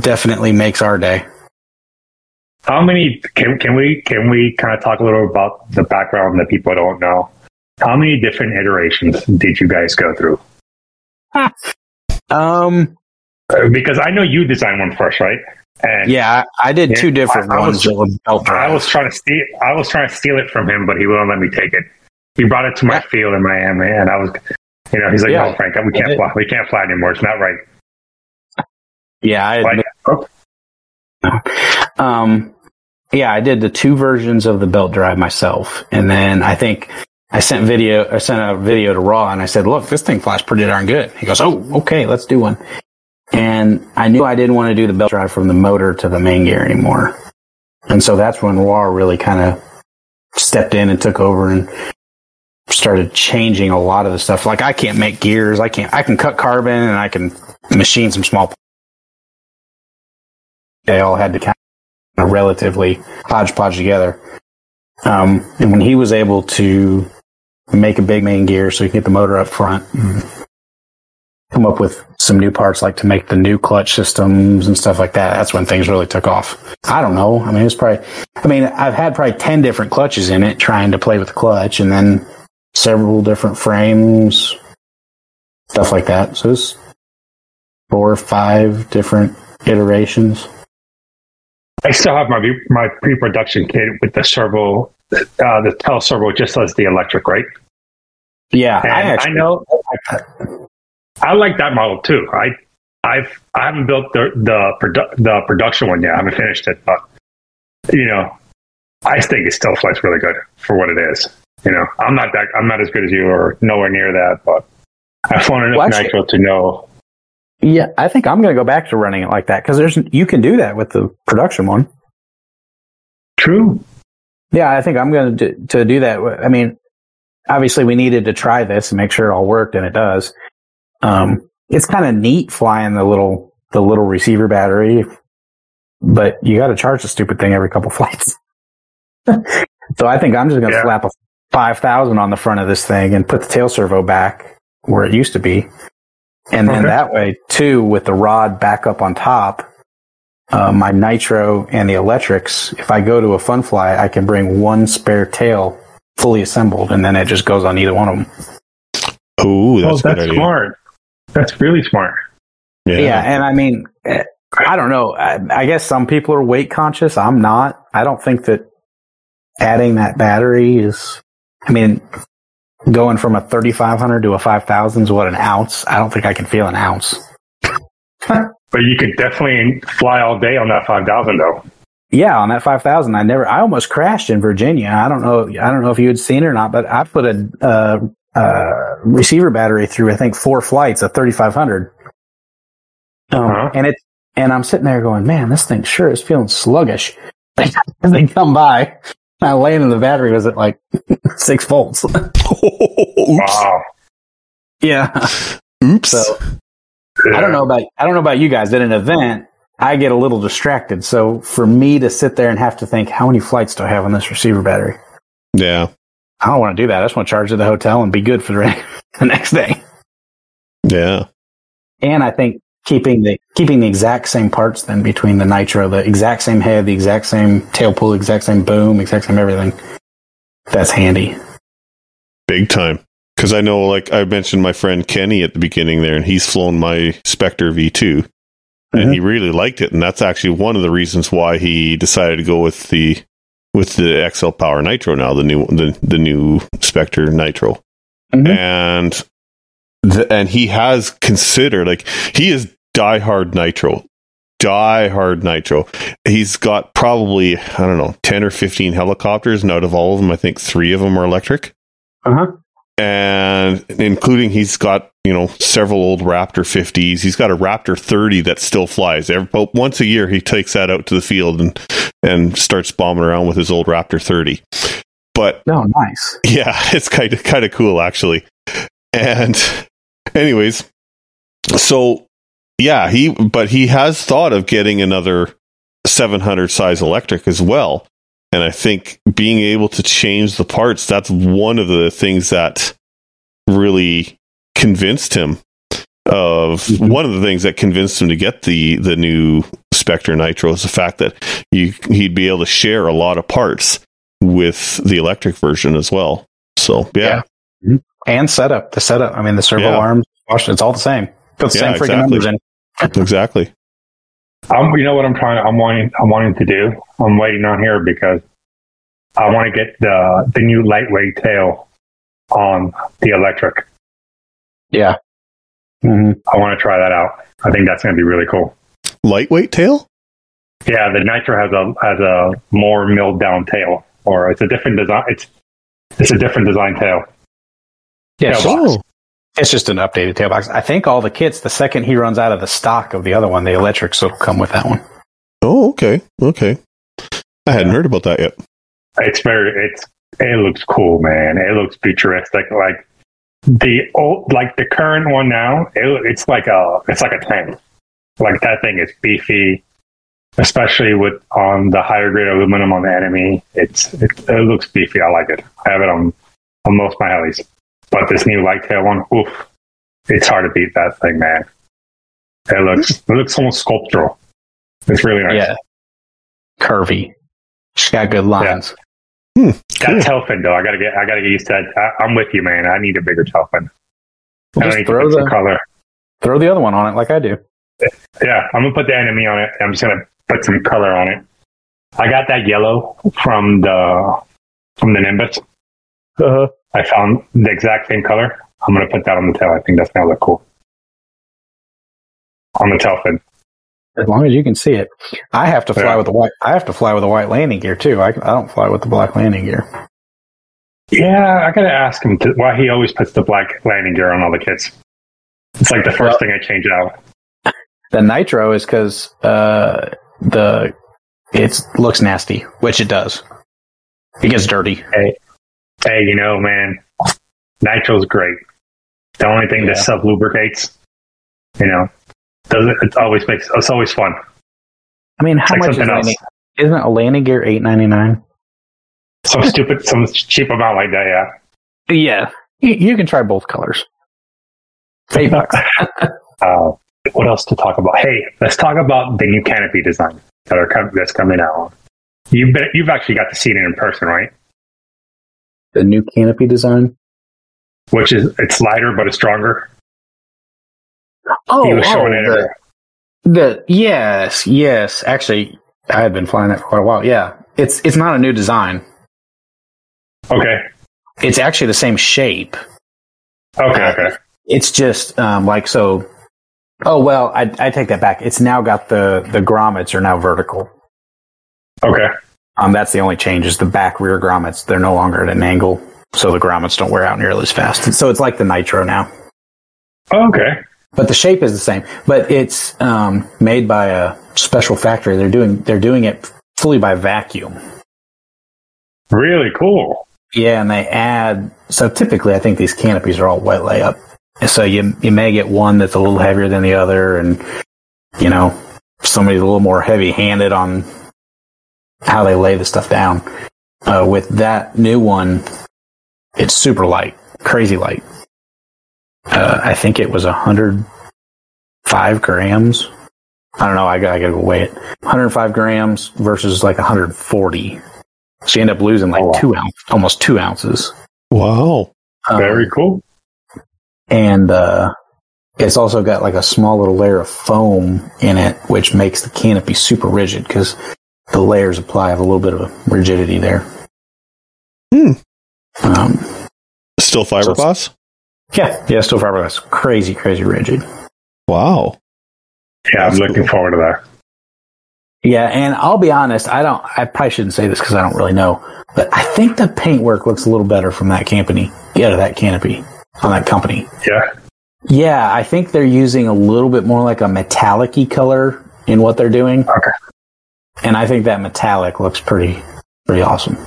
definitely makes our day. How many can can we can we kind of talk a little about the background that people don't know? How many different iterations did you guys go through? Um, Uh, Because I know you designed one first, right? And yeah, I, I did two different I- I ones was- that were I was trying to steal. I was trying to steal it from him, but he wouldn't let me take it. He brought it to my Yeah. field in Miami, and I was, you know, he's like, Yeah, "No, Frank, we can't fly. We can't fly anymore. It's not right." Yeah, I Like, oh, Um, yeah, I did the two versions of the belt drive myself, and then I think I sent video. I sent a video to Raw, and I said, "Look, this thing flies pretty darn good." He goes, "Oh, okay, let's do one." And I knew I didn't want to do the belt drive from the motor to the main gear anymore, and so that's when Raw really kind of stepped in and took over and started changing a lot of the stuff. Like I can't make gears, I can't. I can cut carbon, and I can machine some small. They all had to kind of relatively hodgepodge together. Um, and when he was able to make a big main gear so he can get the motor up front, and come up with some new parts like to make the new clutch systems and stuff like that, that's when things really took off. I don't know. I mean, it's probably, I mean, I've had probably 10 different clutches in it trying to play with the clutch and then several different frames, stuff like that. So it's four or five different iterations. I still have my my pre-production kit with the servo, uh, the tail servo, just as the electric, right? Yeah, And I I, know I like that model too. I I've I haven't built the the produ- the production one yet. I haven't finished it, but you know, I think it still flies really good for what it is. You know, I'm not that I'm not as good as you or nowhere near that, but I've flown enough Well, nitro to know. Yeah, I think I'm going to go back to running it like that because there's you can do that with the production one. True. Yeah, I think I'm going to to do that. I mean, obviously we needed to try this and make sure it all worked, and it does. Um, it's kind of neat flying the little the little receiver battery, but you got to charge the stupid thing every couple flights. so I think I'm just going to Yeah. slap a five thousand on the front of this thing and put the tail servo back where it used to be, and then Okay. that way too, with the rod back up on top, uh, my nitro and the electrics, if I go to a fun fly, I can bring one spare tail fully assembled, and then it just goes on either one of them. Ooh, oh, that's a good that's idea. smart. That's really smart. Yeah, and I mean, I don't know. I, I guess some people are weight conscious. I'm not. I don't think that adding that battery is. I mean, going from a 3500 to a 5000 is what an ounce. I don't think I can feel an ounce. But you could definitely fly all day on that five thousand though. Yeah, on that 5000, I never, I almost crashed in Virginia. I don't know, I don't know if you had seen it or not, but I put a, uh, uh, receiver battery through, I think four flights of 3500. Um, Uh-huh. and it, and I'm sitting there going, man, this thing sure is feeling sluggish. As they come by, I land and the battery was at like six volts. Oops. Wow. yeah. Oops. So I don't know about, I don't know about you guys at an event. I get a little distracted. So for me to sit there and have to think, how many flights do I have on this receiver battery? Yeah. I don't want to do that. I just want to charge at the hotel and be good for the, the next day. Yeah. And I think keeping the keeping the exact same parts then between the nitro, the exact same head, the exact same tail pull, exact same boom, exact same everything. That's handy. Big time. Because I know, like, I mentioned my friend Kenny at the beginning there, and he's flown my Spectre V2, and Mhm. he really liked it. And that's actually one of the reasons why he decided to go with the with the XL Power Nitro now, the new the the new Spectre Nitro, Mhm. and the, and he has considered like he is diehard Nitro, diehard Nitro. He's got probably I don't know ten or fifteen helicopters, and out of all of them, I think three of them are electric Uh huh. and including he's got you know several old Raptor 50s. He's got a Raptor 30 that still flies. Every, about once a year, he takes that out to the field and and starts bombing around with his old Raptor 30. But No, nice. yeah, it's kind of kind of cool actually. And anyways, so yeah, he but he has thought of getting another 700 size electric as well. And I think being able to change the parts, that's one of the things that really convinced him of Mhm. one of the things that convinced him to get the the new Spectre Nitro is the fact that you, he'd be able to share a lot of parts with the electric version as well. So yeah, And setup. The setup. I mean, the servo Yeah. arms. It's all the same. Put the Yeah, same freaking exactly. numbers in. exactly. I'm, you know what I'm trying. I'm wanting. I'm wanting to do. I'm waiting on here because I want to get the the new lightweight tail on the electric. Yeah. hmm I want to try that out. I think that's going to be really cool. Lightweight tail? Yeah, the Nitro has a has a more milled down tail, or it's a different design. It's it's a different design tail. Yeah. it's Tailbox. just- It's just an updated tailbox. I think all the kits, the second he runs out of the stock of the other one, the electrics will come with that one. Oh, okay. Okay. I hadn't heard about that yet. It's very. It's it looks cool, man. It looks futuristic. Like the old, like the current one now. It, it's like a it's like a tank. Like that thing is beefy, especially with on the higher grade aluminum on the NME. It's it, it looks beefy. I like it. I have it on on most of my helis. But this new light tail one, oof, it's hard to beat that thing, man. It looks hmm. it looks almost sculptural. It's really nice. Yeah. Curvy. She's got good lines. Cool. That tail fin though, I gotta get I gotta get used to that. I, I'm with you, man. I need a bigger tail fin. I Just need throw some the color. throw the other one on it like I do. Yeah, I'm gonna put the NME on it. I'm just gonna put some color on it. I got that yellow from the from the Nimbus. Uh-huh. I found the exact same color. I'm gonna put that on the tail. I think that's gonna look cool on the tail fin. As long as you can see it. I have to fly Yeah. with the white. I have to fly with the white landing gear too. I, I don't fly with the black landing gear. Yeah, I gotta ask him to, why he always puts the black landing gear on all the kids. It's like the first Well- thing I change out. The nitro is because uh, the it looks nasty, which it does. It gets dirty. Hey, hey, you know, man, nitro's great. The only thing that Yeah. sub lubricates, you know, it, it always makes it's always fun. I mean, how like much is something else. landing? Isn't a landing gear eight ninety nine? Some stupid, some cheap amount like that. Yeah. Yeah, you, you can try both colors. Eight bucks. Uh, what else to talk about? Hey, let's talk about the new canopy design that are com- that's coming out. You've been, you've actually got to see it in person, right? the new canopy design. Which is it's lighter but it's stronger. Oh, he was oh, showing it. the, the yes, yes. Actually, I had been flying that for quite a while. Yeah, it's it's not a new design. Okay. It's actually the same shape. Okay. Okay. It's just um, like so. Oh well, I, I take that back. It's now got the the grommets are now vertical. Okay. Um, that's the only change is the back rear grommets. They're no longer at an angle, so the grommets don't wear out nearly as fast. So it's like the Nitro now, Okay. But the shape is the same. But it's um, made by a special factory. They're doing they're doing it fully by vacuum. Really cool. Yeah, and they add. So typically, I think these canopies are all wet layup. So you you may get one that's a little heavier than the other, and you know somebody's a little more heavy handed on how they lay the stuff down. Uh, with that new one, it's super light, crazy light. Uh, I think it was hundred five grams. I don't know. I got I gotta go weigh it. 105 grams versus like 140. So you end up losing like Oh, wow. two ounce, almost two ounces. Wow. Um, Very cool. and uh, it's also got like a small little layer of foam in it, which makes the canopy super rigid. Because the layers apply have a little bit of a rigidity there. Hmm. Um, Still fiberglass? Yeah, yeah, still fiberglass, crazy, crazy rigid. Wow. Yeah, I'm looking cool. forward to that. Yeah, and I'll be honest, I don't. I probably shouldn't say this because I don't really know, but I think the paintwork looks a little better from that canopy. Yeah, that canopy on that company. Yeah. Yeah, I think they're using a little bit more like a metallic-y color in what they're doing. Okay. And I think that metallic looks pretty pretty awesome.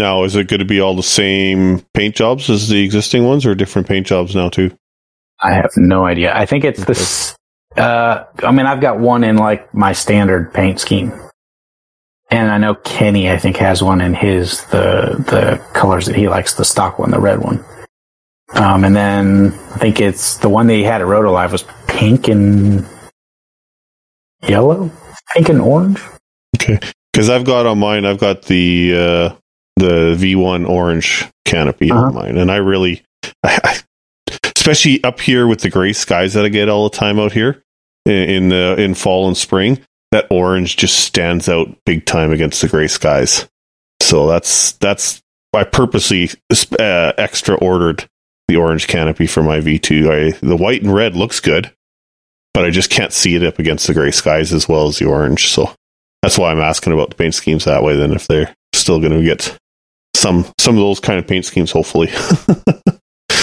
Now, is it going to be all the same paint jobs as the existing ones or different paint jobs now, too? I have no idea. I think it's this uh I mean I've got one in like my standard paint scheme. And I know Kenny I think has one in his the the colors that he likes, the stock one, the red one. Um and then I think it's the one that he had at Rotor Live was pink and yellow? Pink and orange? Okay, because I've got on mine, I've got the uh, the V1 orange canopy Uh-huh. on mine, and I really, I, especially up here with the gray skies that I get all the time out here in in, the, in fall and spring, that orange just stands out big time against the gray skies. So that's that's I purposely uh, extra ordered the orange canopy for my V2. I, the white and red looks good, but I just can't see it up against the gray skies as well as the orange. So that's why I'm asking about the paint schemes that way. Then if they're still going to get some some of those kind of paint schemes, hopefully.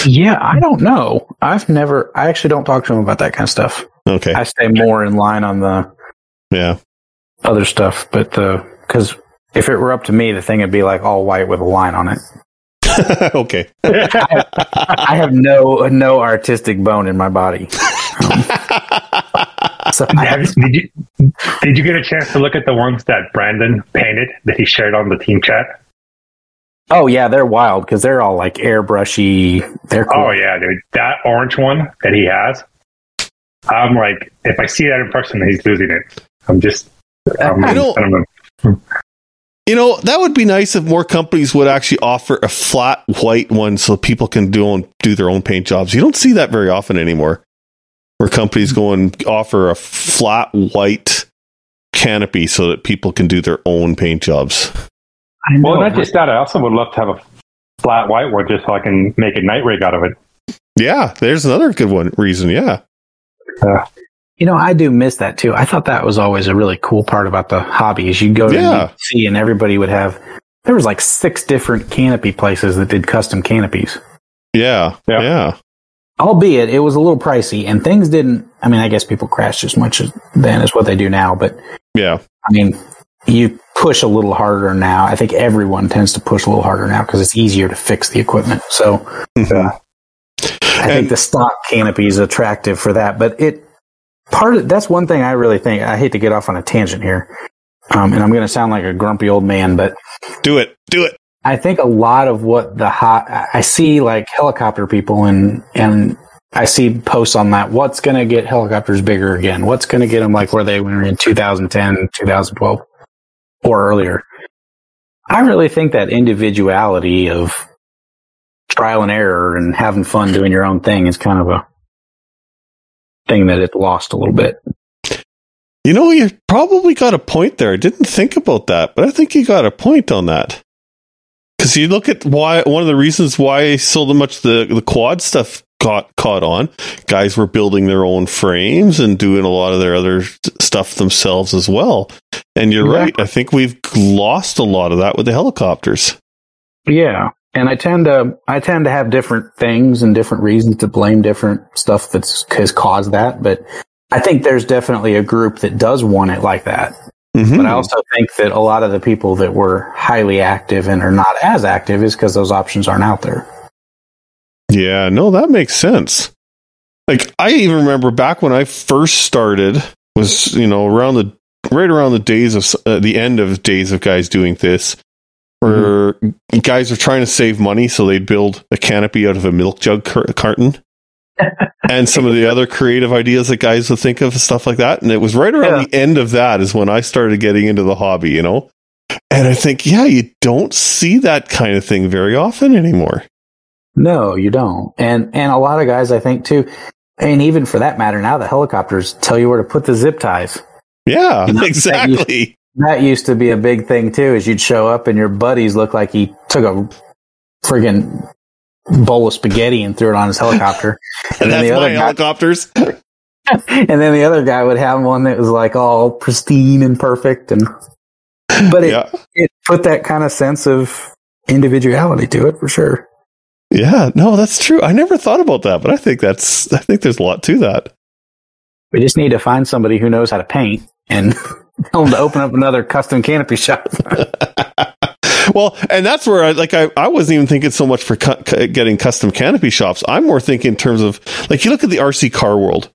Yeah, I don't know. I've never I actually don't talk to him about that kind of stuff. okay, I stay more in line on the yeah, other stuff, but the because if it were up to me, the thing would be like all white with a line on it. okay. I have no no artistic bone in my body. Um, so I Have- have, did you did you get a chance to look at the ones that Brandon painted that he shared on the team chat? Oh yeah, they're wild because they're all like airbrushy. They're cool. Oh yeah, dude. That orange one that he has. I'm like, if I see that in person, he's losing it. I'm just I'm, I don't- I don't know. You know, that would be nice if more companies would actually offer a flat white one so people can do own, do their own paint jobs. You don't see that very often anymore. Where companies go and offer a flat white canopy so that people can do their own paint jobs. I know. Well, not just that. I also would love to have a flat white one just so I can make a night rig out of it. Yeah, there's another good one reason. Yeah. you know, I do miss that too. I thought that was always a really cool part about the hobby is you go to Yeah. see and everybody would have. There was like six different canopy places that did custom canopies. Yeah. Yeah. Yeah. albeit it was a little pricey and things didn't i mean i guess people crashed as much as then as what they do now but Yeah. i mean you push a little harder now i think everyone tends to push a little harder now because it's easier to fix the equipment so Yeah. i And- think the stock canopy is attractive for that but it part of that's one thing i really think i hate to get off on a tangent here um, and i'm going to sound like a grumpy old man but Do it. Do it. I think a lot of what the hot I see like helicopter people and and I see posts on that. What's going to get helicopters bigger again? What's going to get them like where they were in 2010, 2012 or earlier? I really think that individuality of trial and error and having fun doing your own thing is kind of a thing that it lost a little bit. You know, you probably got a point there. I didn't think about that, but I think you got a point on that. Because you look at why one of the reasons why so much the the quad stuff got caught on. Guys were building their own frames and doing a lot of their other stuff themselves as well. And you're right. I think we've lost a lot of that with the helicopters. Yeah. And I tend to I tend to have different things and different reasons to blame different stuff that's has caused that. But I think there's definitely a group that does want it like that. Mhm. But I also think that a lot of the people that were highly active and are not as active is because those options aren't out there. Yeah, no, that makes sense. Like I even remember back when I first started was you know around the right around the days of uh, the end of days of guys doing this, where guys are trying to save money, so they'd build a canopy out of a milk jug car- carton. and some of the other creative ideas that guys would think of stuff like that and it was right around Yeah. the end of that is when i started getting into the hobby you know and i think yeah you don't see that kind of thing very often anymore No, you don't. And and a lot of guys I think too and even for that matter now the helicopters tell you where to put the zip ties. Yeah, know, that exactly. That used to be a big thing too. Is you'd show up and your buddies look like he took a friggin' bowl of spaghetti and threw it on his helicopter, and then That's the other guy, helicopters. and then the other guy would have one that was like all pristine and perfect, and but it, yeah. it put that kind of sense of individuality to it for sure. Yeah, no, that's true. I never thought about that, but I think that's I think there's a lot to that. We just need to find somebody who knows how to paint and tell them to open up another custom canopy shop. well, and that's where I like I, I wasn't even thinking so much for cu- getting custom canopy shops. I'm more thinking in terms of like you look at the RC car world.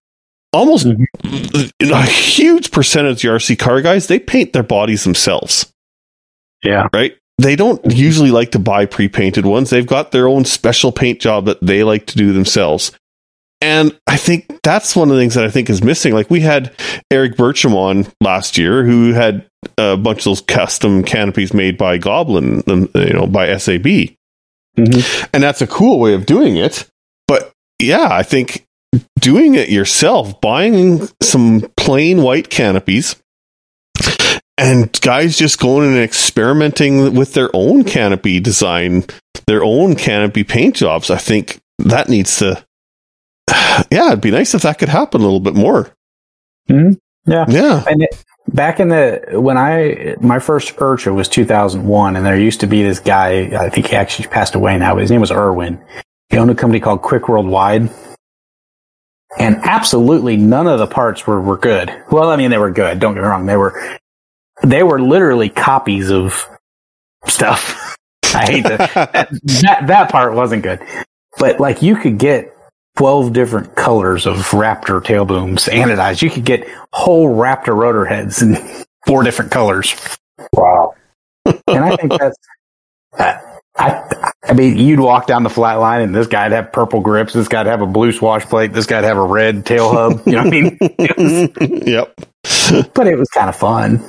Almost mm-hmm. a huge percentage of the RC car guys, they paint their bodies themselves. yeah. right? They don't usually like to buy pre-painted ones. They've got their own special paint job that they like to do themselves. And I think that's one of the things that I think is missing. Like we had Eric Bircham on last year who had a bunch of those custom canopies made by Goblin, um, you know, by SAB. Mhm. And that's a cool way of doing it. But yeah, I think doing it yourself, buying some plain white canopies, and guys just going and experimenting with their own canopy design, their own canopy paint jobs. I think that needs to, yeah, it'd be nice if that could happen a little bit more. Mhm. Yeah. Yeah. And it, back in the when I my first IRCHA was 2001, and there used to be this guy. I think he actually passed away now. But his name was Irwin. He owned a company called Quick Worldwide, and absolutely none of the parts were were good. Well, I mean they were good. Don't get me wrong. They were they were literally copies of stuff. I hate that that that part wasn't good, but like you could get. 12 different colors of Raptor tail booms anodized. You could get whole Raptor rotor heads in four different colors. Wow. And I think that's, uh, I, I mean, you'd walk down the flat line and this guy'd have purple grips. This guy'd have a blue swash plate. This guy'd have a red tail hub. You know what I mean? Was- yep. but it was kind of fun.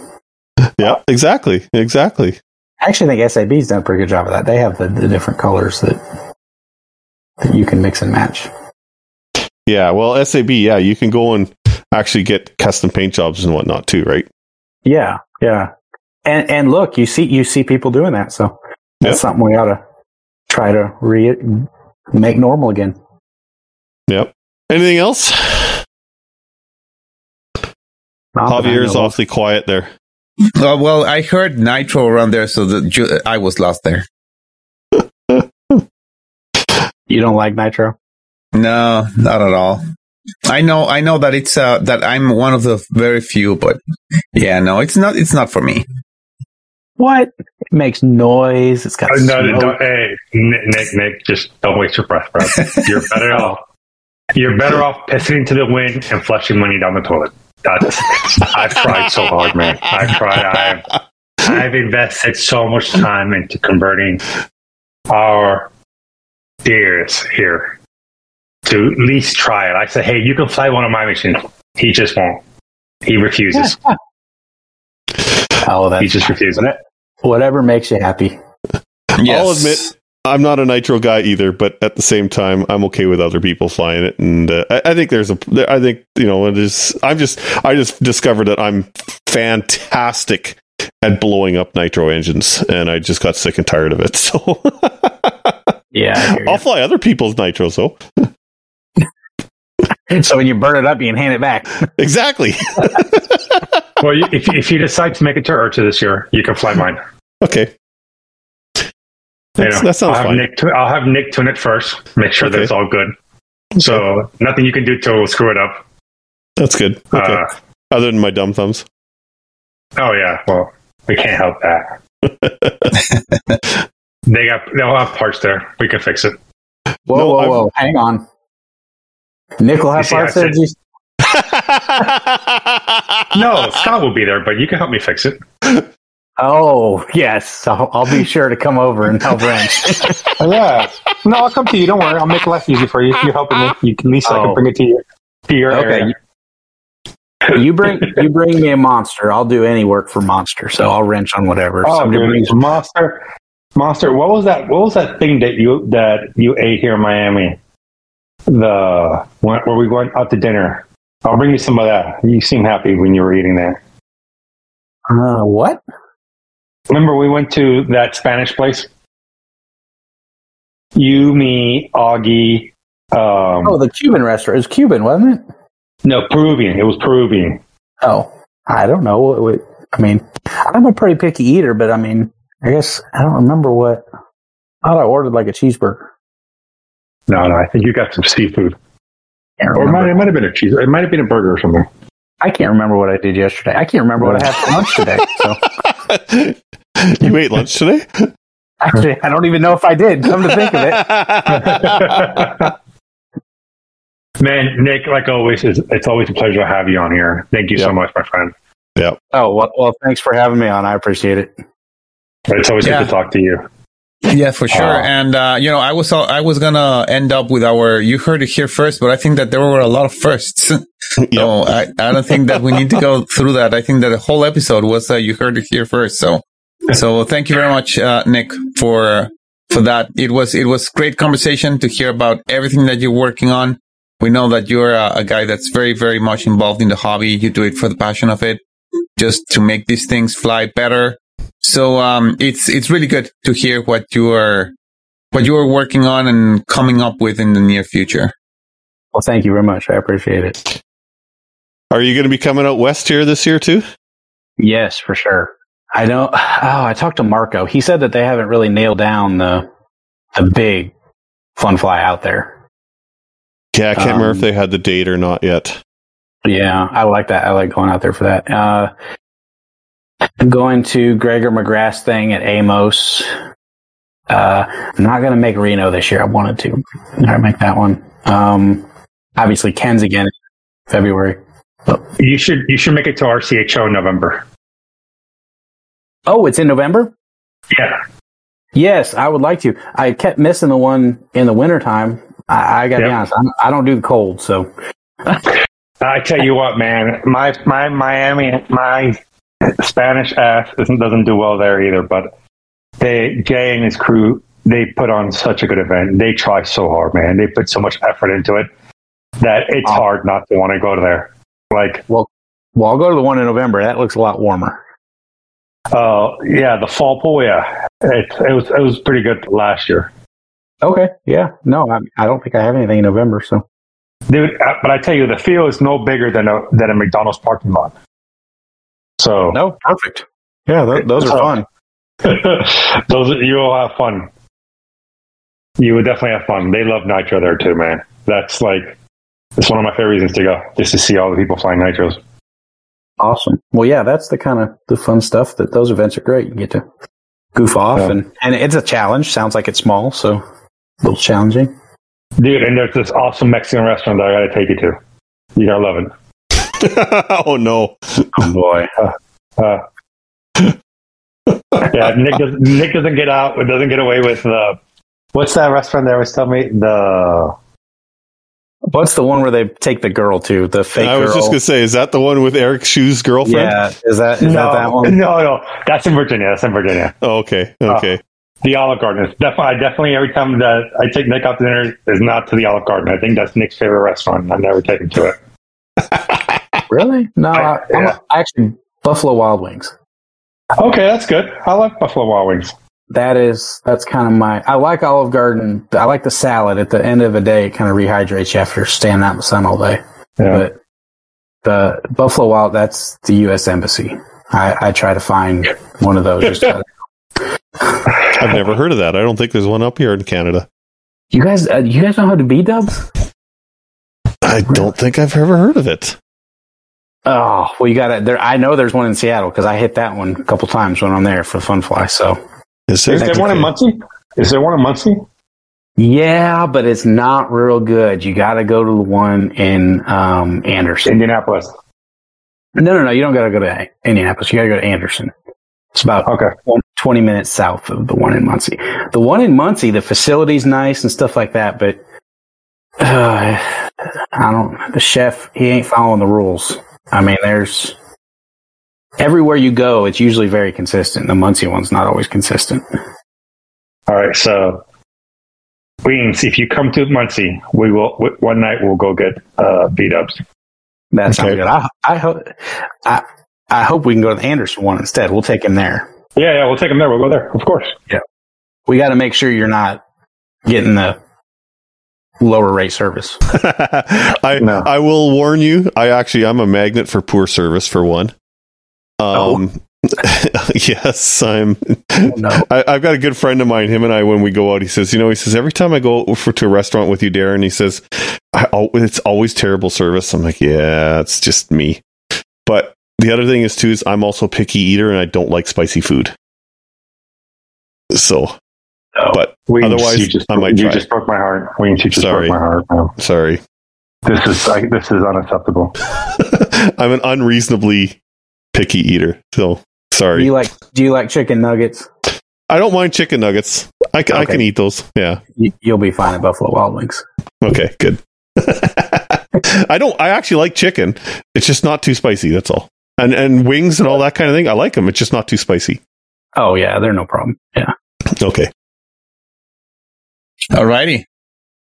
Yeah, exactly. Exactly. I actually think SAB's done a pretty good job of that. They have the, the different colors that, that you can mix and match. Yeah. Well, SAB, yeah, you can go and actually get custom paint jobs and whatnot too, right? Yeah. Yeah. And, and look, you see, you see people doing that. So that's Yeah. something we ought to try to re- make normal again. Yep. Anything else? Not that Javier's awfully quiet there. Uh, well, I heard Nitro around there, so the, ju- I was lost there. You don't like Nitro? No, not at all. I know, I know that it's uh, that I'm one of the very few, but yeah, no, it's not. It's not for me. What? It makes noise. It's got Uh, no, smoke. no, hey, Nick, Nick, Nick, just don't waste your breath, bro. You're better off. You're better off pissing into the wind and flushing money down the toilet. That's. I've tried so hard, man. I've tried. I've. I've invested so much time into converting our dears here to at least try it. I said, hey, you can fly one of my machines. He just won't. He refuses. Oh, that's He just refuses. whatever makes you happy. I'll admit, I'm not a nitro guy either, but at the same time, I'm okay with other people flying it, and uh, I, I think there's a, I think you know, it is. I'm just, I just discovered that I'm fantastic at blowing up nitro engines, and I just got sick and tired of it. So Yeah. I hear I'll fly other people's nitros, though. You. so when you burn it up, you can hand it back. Exactly. Well, if, if you decide to make it to IRCHA this year, you can fly mine. okay. You That's- know, that sounds I'll have fine. Nick tu- I'll have Nick tune it first. Make sure that Okay. it's all good. So nothing you can do to screw it up. That's good. Okay. Uh, Other than my dumb thumbs. oh yeah, well we can't help that. they got they'll have parts there. We can fix it. Whoa, No, whoa, I've- whoa! Hang on. Nick will have You see, parts I said- Just- No, Scott will be there, but you can help me fix it. Oh, yes. I'll, I'll be sure to come over and help wrench. Oh, yeah. No, I'll come to you. Don't worry. I'll make life easy for you. You're helping me. You can, at least I Oh. can bring it to you. To your Okay. area. you bring you bring me a monster. I'll do any work for monster. So I'll wrench on whatever. Oh, Somebody dude, brings monster, monster. What was that? What was that thing that you that you ate here in Miami? The when, where we went out to dinner. I'll bring you some of that. You seem happy when you were eating there. Uh, what? Remember, we went to that Spanish place. You, me, Augie. Um, Oh, the Cuban restaurant. It was Cuban, wasn't it? no, Peruvian. It was Peruvian. Oh, I don't know. What- what- I mean, I'm a pretty picky eater, but I mean, I guess I don't remember what. I thought I ordered like a cheeseburger. No, no, I think you got some seafood, or it might, it might have been a cheese. It might have been a burger or something. I can't remember what I did yesterday. I can't remember what I had for lunch today. So you ate lunch today? actually, I don't even know if I did. Come to think of it, Man, Nick, like always, it's, it's always a pleasure to have you on here. Thank you so much, my friend. Yeah. Oh well, well, thanks for having me on. I appreciate it. It's always Yeah. good to talk to you. Yeah, for sure. Uh, and uh, you know, I was I was gonna end up with our. You heard it here first, but I think that there were a lot of firsts. So I, I don't think that we need to go through that. I think that the whole episode was uh, you heard it here first. So so thank you very much, uh, Nick, for for that. It was it was great conversation to hear about everything that you're working on. We know that you're a, a guy that's very very much involved in the hobby. You do it for the passion of it, just to make these things fly better. So um, it's it's really good to hear what you are what you are working on and coming up with in the near future. Well, thank you very much. I appreciate it. Are you going to be coming out west here this year too? Yes, for sure. I know. Oh, I talked to Marco. He said that they haven't really nailed down the the big fun fly out there. Yeah, I can't remember Um, if they had the date or not yet. Yeah, I like that. I like going out there for that. Uh, I'm going to Gregor McGrath's thing at Amos. Uh, I'm not going to make Reno this year. I wanted to. I make that one. Um, obviously Ken's again in February. You should you should make it to RCHO in November. Oh, it's in November? Yeah, Yes, I would like to. I kept missing the one in the wintertime. I, I got to be honest. I'm, I don't do the cold, so I tell you what, man, my my Miami my Spanish ass doesn't doesn't do well there either. But they Jay and his crew they put on such a good event. They try so hard, man. They put so much effort into it that it's hard not to want to go there. Like, well, I'll go to the one in November. That looks a lot warmer. uh, yeah, the fall pool, yeah, it it was it was pretty good last year. Okay, yeah, no, I, I don't think I have anything in November. So Dude, uh, but I tell you, the field is no bigger than a than a McDonald's parking lot. So no, perfect. Yeah, th- those are fun. those you will have fun. You would definitely have fun. They love nitro there too, man. That's like it's one of my favorite reasons to go, just to see all the people flying nitros. Awesome. Well, yeah, that's the kind of the fun stuff that those events are great. You get to goof off Yeah. and and it's a challenge. Sounds like it's small, so a little challenging. Dude, and there's this awesome Mexican restaurant that I gotta take you to. You gotta love it. oh no! Oh boy. Uh, yeah, Nick does, Nick doesn't get out, doesn't get away with the. What's that restaurant they always tell me? The What's the one where they take the girl to the fake I was girl? just going to say, is that the one with Eric Shu's girlfriend? yeah, is that is that that one? No, no, that's in Virginia. That's in Virginia. Oh, okay. Okay. The Olive Garden. It's definitely, definitely every time that I take Nick out to dinner is not to the Olive Garden. I think that's Nick's favorite restaurant. I've never taken to it. Really? No, I, I'm Yeah. actually Buffalo Wild Wings. Okay, that's good. I like Buffalo Wild Wings. That is that's kind of my. I like Olive Garden. I like the salad. At the end of the day, it kind of rehydrates you after standing out in the sun all day. Yeah. But the Buffalo Wild, that's the U.S. Embassy. I, I try to find one of those. Just I've never heard of that. I don't think there's one up here in Canada. you guys, uh, you guys know how to B-Dubs? I don't think I've ever heard of it. Oh, well, you got to there. I know there's one in Seattle because I hit that one a couple times when I'm there for Fun Fly. So Is there? Is there one in Muncie? Is there one in Muncie? yeah, but it's not real good. You got to go to the one in um, Anderson. Indianapolis. No, no, no. You don't got to go to Indianapolis. You got to go to Anderson. It's about Okay. 20 minutes south of the one in Muncie. The one in Muncie, the facility's nice and stuff like that, but uh, I don't, the chef, he ain't following the rules. I mean, there's everywhere you go, it's usually very consistent. The Muncie one's not always consistent. All right. So, Weens, if you come to Muncie, we will w- one night we'll go get uh, B-Dubs. That sounds Okay. good. I, I hope, I, I hope we can go to the Anderson one instead. We'll take him there. Yeah, yeah, we'll take him there. We'll go there, of course. Yeah, we got to make sure you're not getting the lower rate service. I No. I will warn you. I actually I'm a magnet for poor service for one. Um, yes, I'm. no. I, I've got a good friend of mine. Him and I, when we go out, he says, you know, he says every time I go for, to a restaurant with you, Darren, he says, I, al- it's always terrible service. I'm like, yeah, it's just me. But the other thing is too is I'm also a picky eater and I don't like spicy food. So, but Wings, Otherwise, you just, I might you try just broke my heart. Wings, you just Sorry. broke my heart. man. sorry, This is I, this is unacceptable. I'm an unreasonably picky eater. So Do sorry. you like Do you like chicken nuggets? I don't mind chicken nuggets. I, ca- I can eat those. Yeah. You, you'll be fine at Buffalo Wild Wings. Okay, good. I don't. I actually like chicken. It's just not too spicy. That's all. And and wings and all that kind of thing. I like them. It's just not too spicy. Oh yeah, they're no problem. Yeah. Okay. Alrighty.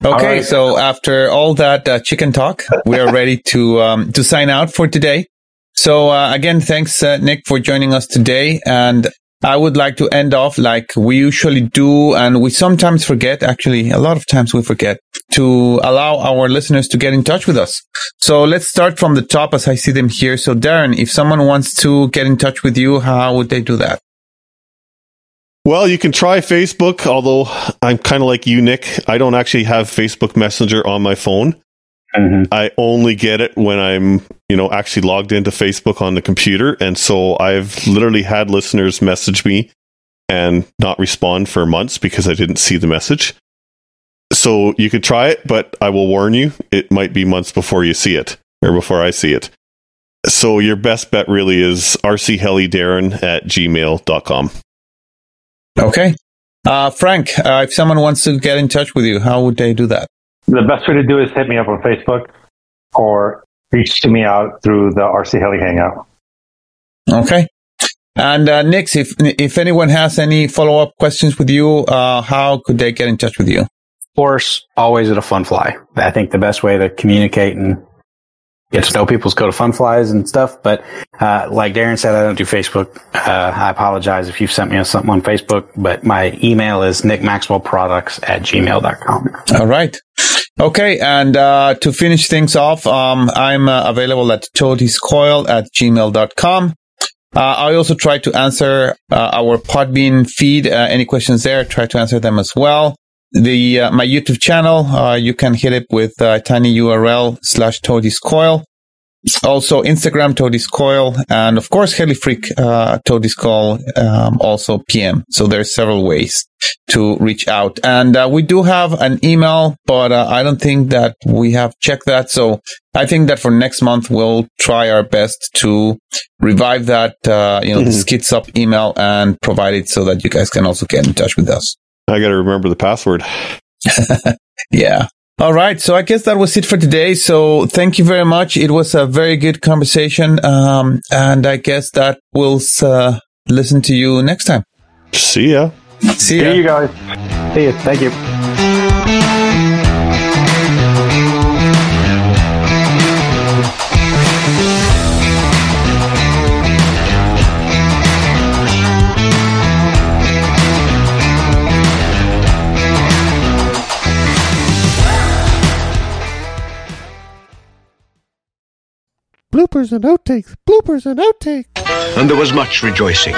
Okay, Alright. so after all that uh, chicken talk, we are ready to um, to sign out for today. So uh, again, thanks uh, Nick for joining us today, and I would like to end off like we usually do, and we sometimes forget. Actually, a lot of times we forget to allow our listeners to get in touch with us. So let's start from the top as I see them here. So Darren, if someone wants to get in touch with you, how would they do that? Well, you can try Facebook, although I'm kind of like you, Nick. I don't actually have Facebook Messenger on my phone. Mm-hmm. I only get it when I'm, you know, actually logged into Facebook on the computer. And so I've literally had listeners message me and not respond for months because I didn't see the message. So you could try it, but I will warn you, it might be months before you see it or before I see it. So your best bet really is rchelidarren at gmail.com. Okay, uh, Frank, uh, if someone wants to get in touch with you, how would they do that? The best way to do is hit me up on Facebook or reach to me out through the RC Heli Hangout. Okay. And uh, Nix, if if anyone has any follow up questions with you, uh, how could they get in touch with you? Of course, always at a fun fly. I think the best way to communicate and get to know people's go to fun flies and stuff. But uh, like Darren said, I don't do Facebook. Uh, I apologize if you've sent me something on Facebook, but my email is nickmaxwellproducts at gmail.com. All right. Okay, and uh, to finish things off, um, I'm uh, available at toadiescoil at gmail.com. Uh, I also try to answer uh, our Podbean feed. Uh, any questions there, try to answer them as well. The uh, my YouTube channel, uh, you can hit it with uh, tiny URL slash toadiescoil. Also Instagram toadiescoil, and of course HeliFreak uh, toadiescoil, um, also PM. So there's several ways to reach out. And uh, we do have an email, but uh, I don't think that we have checked that. So I think that for next month, we'll try our best to revive that, uh, you know, the Mhm. Skids Up email and provide it so that you guys can also get in touch with us. I got to remember the password. Yeah. All right. So I guess that was it for today. So thank you very much. It was a very good conversation. Um, and I guess that we'll uh, listen to you next time. See ya. See ya. See you guys. See you. Thank you. Bloopers and outtakes. Bloopers and outtakes. and there was much rejoicing.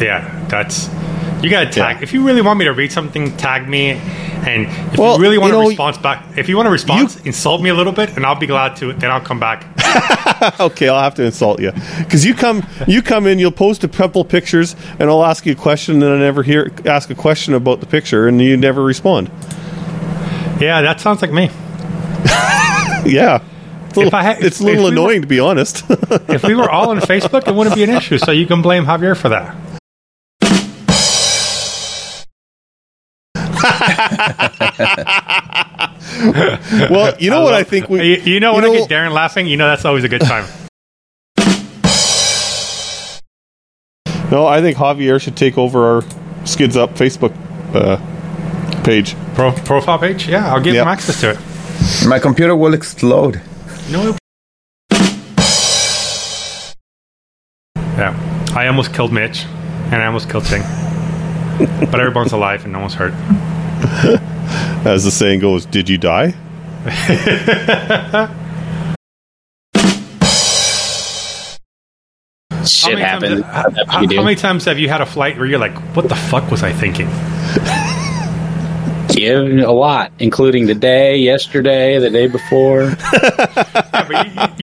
Yeah, that's you gotta tag. If you really want me to read something, tag me. And if Well, you really want you a know, response back, if you want a response, insult me a little bit, and I'll be glad to. Then I'll come back. okay, I'll have to insult you because you come, you come in, you'll post a couple pictures, and I'll ask you a question, and I never hear ask a question about the picture, and you never respond. Yeah, that sounds like me. Yeah, it's a little, I had- it's a little we were- annoying to be honest. If we were all on Facebook, it wouldn't be an issue. So you can blame Javier for that. well, you know what I think we. You, you know when you I get Darren laughing, you know that's always a good time. No, I think Javier should take over our Skids Up Facebook uh, page. Pro, profile page, yeah, I'll give Yep. him access to it. My computer will explode. No. Yeah, I almost killed Mitch, and I almost killed Sing, but everyone's alive and no one's hurt. As the saying goes, did you die? Shit happened. How, how, how many times have you had a flight where you're like, what the fuck was I thinking? Give a lot, including the day, yesterday, the day before. Yeah,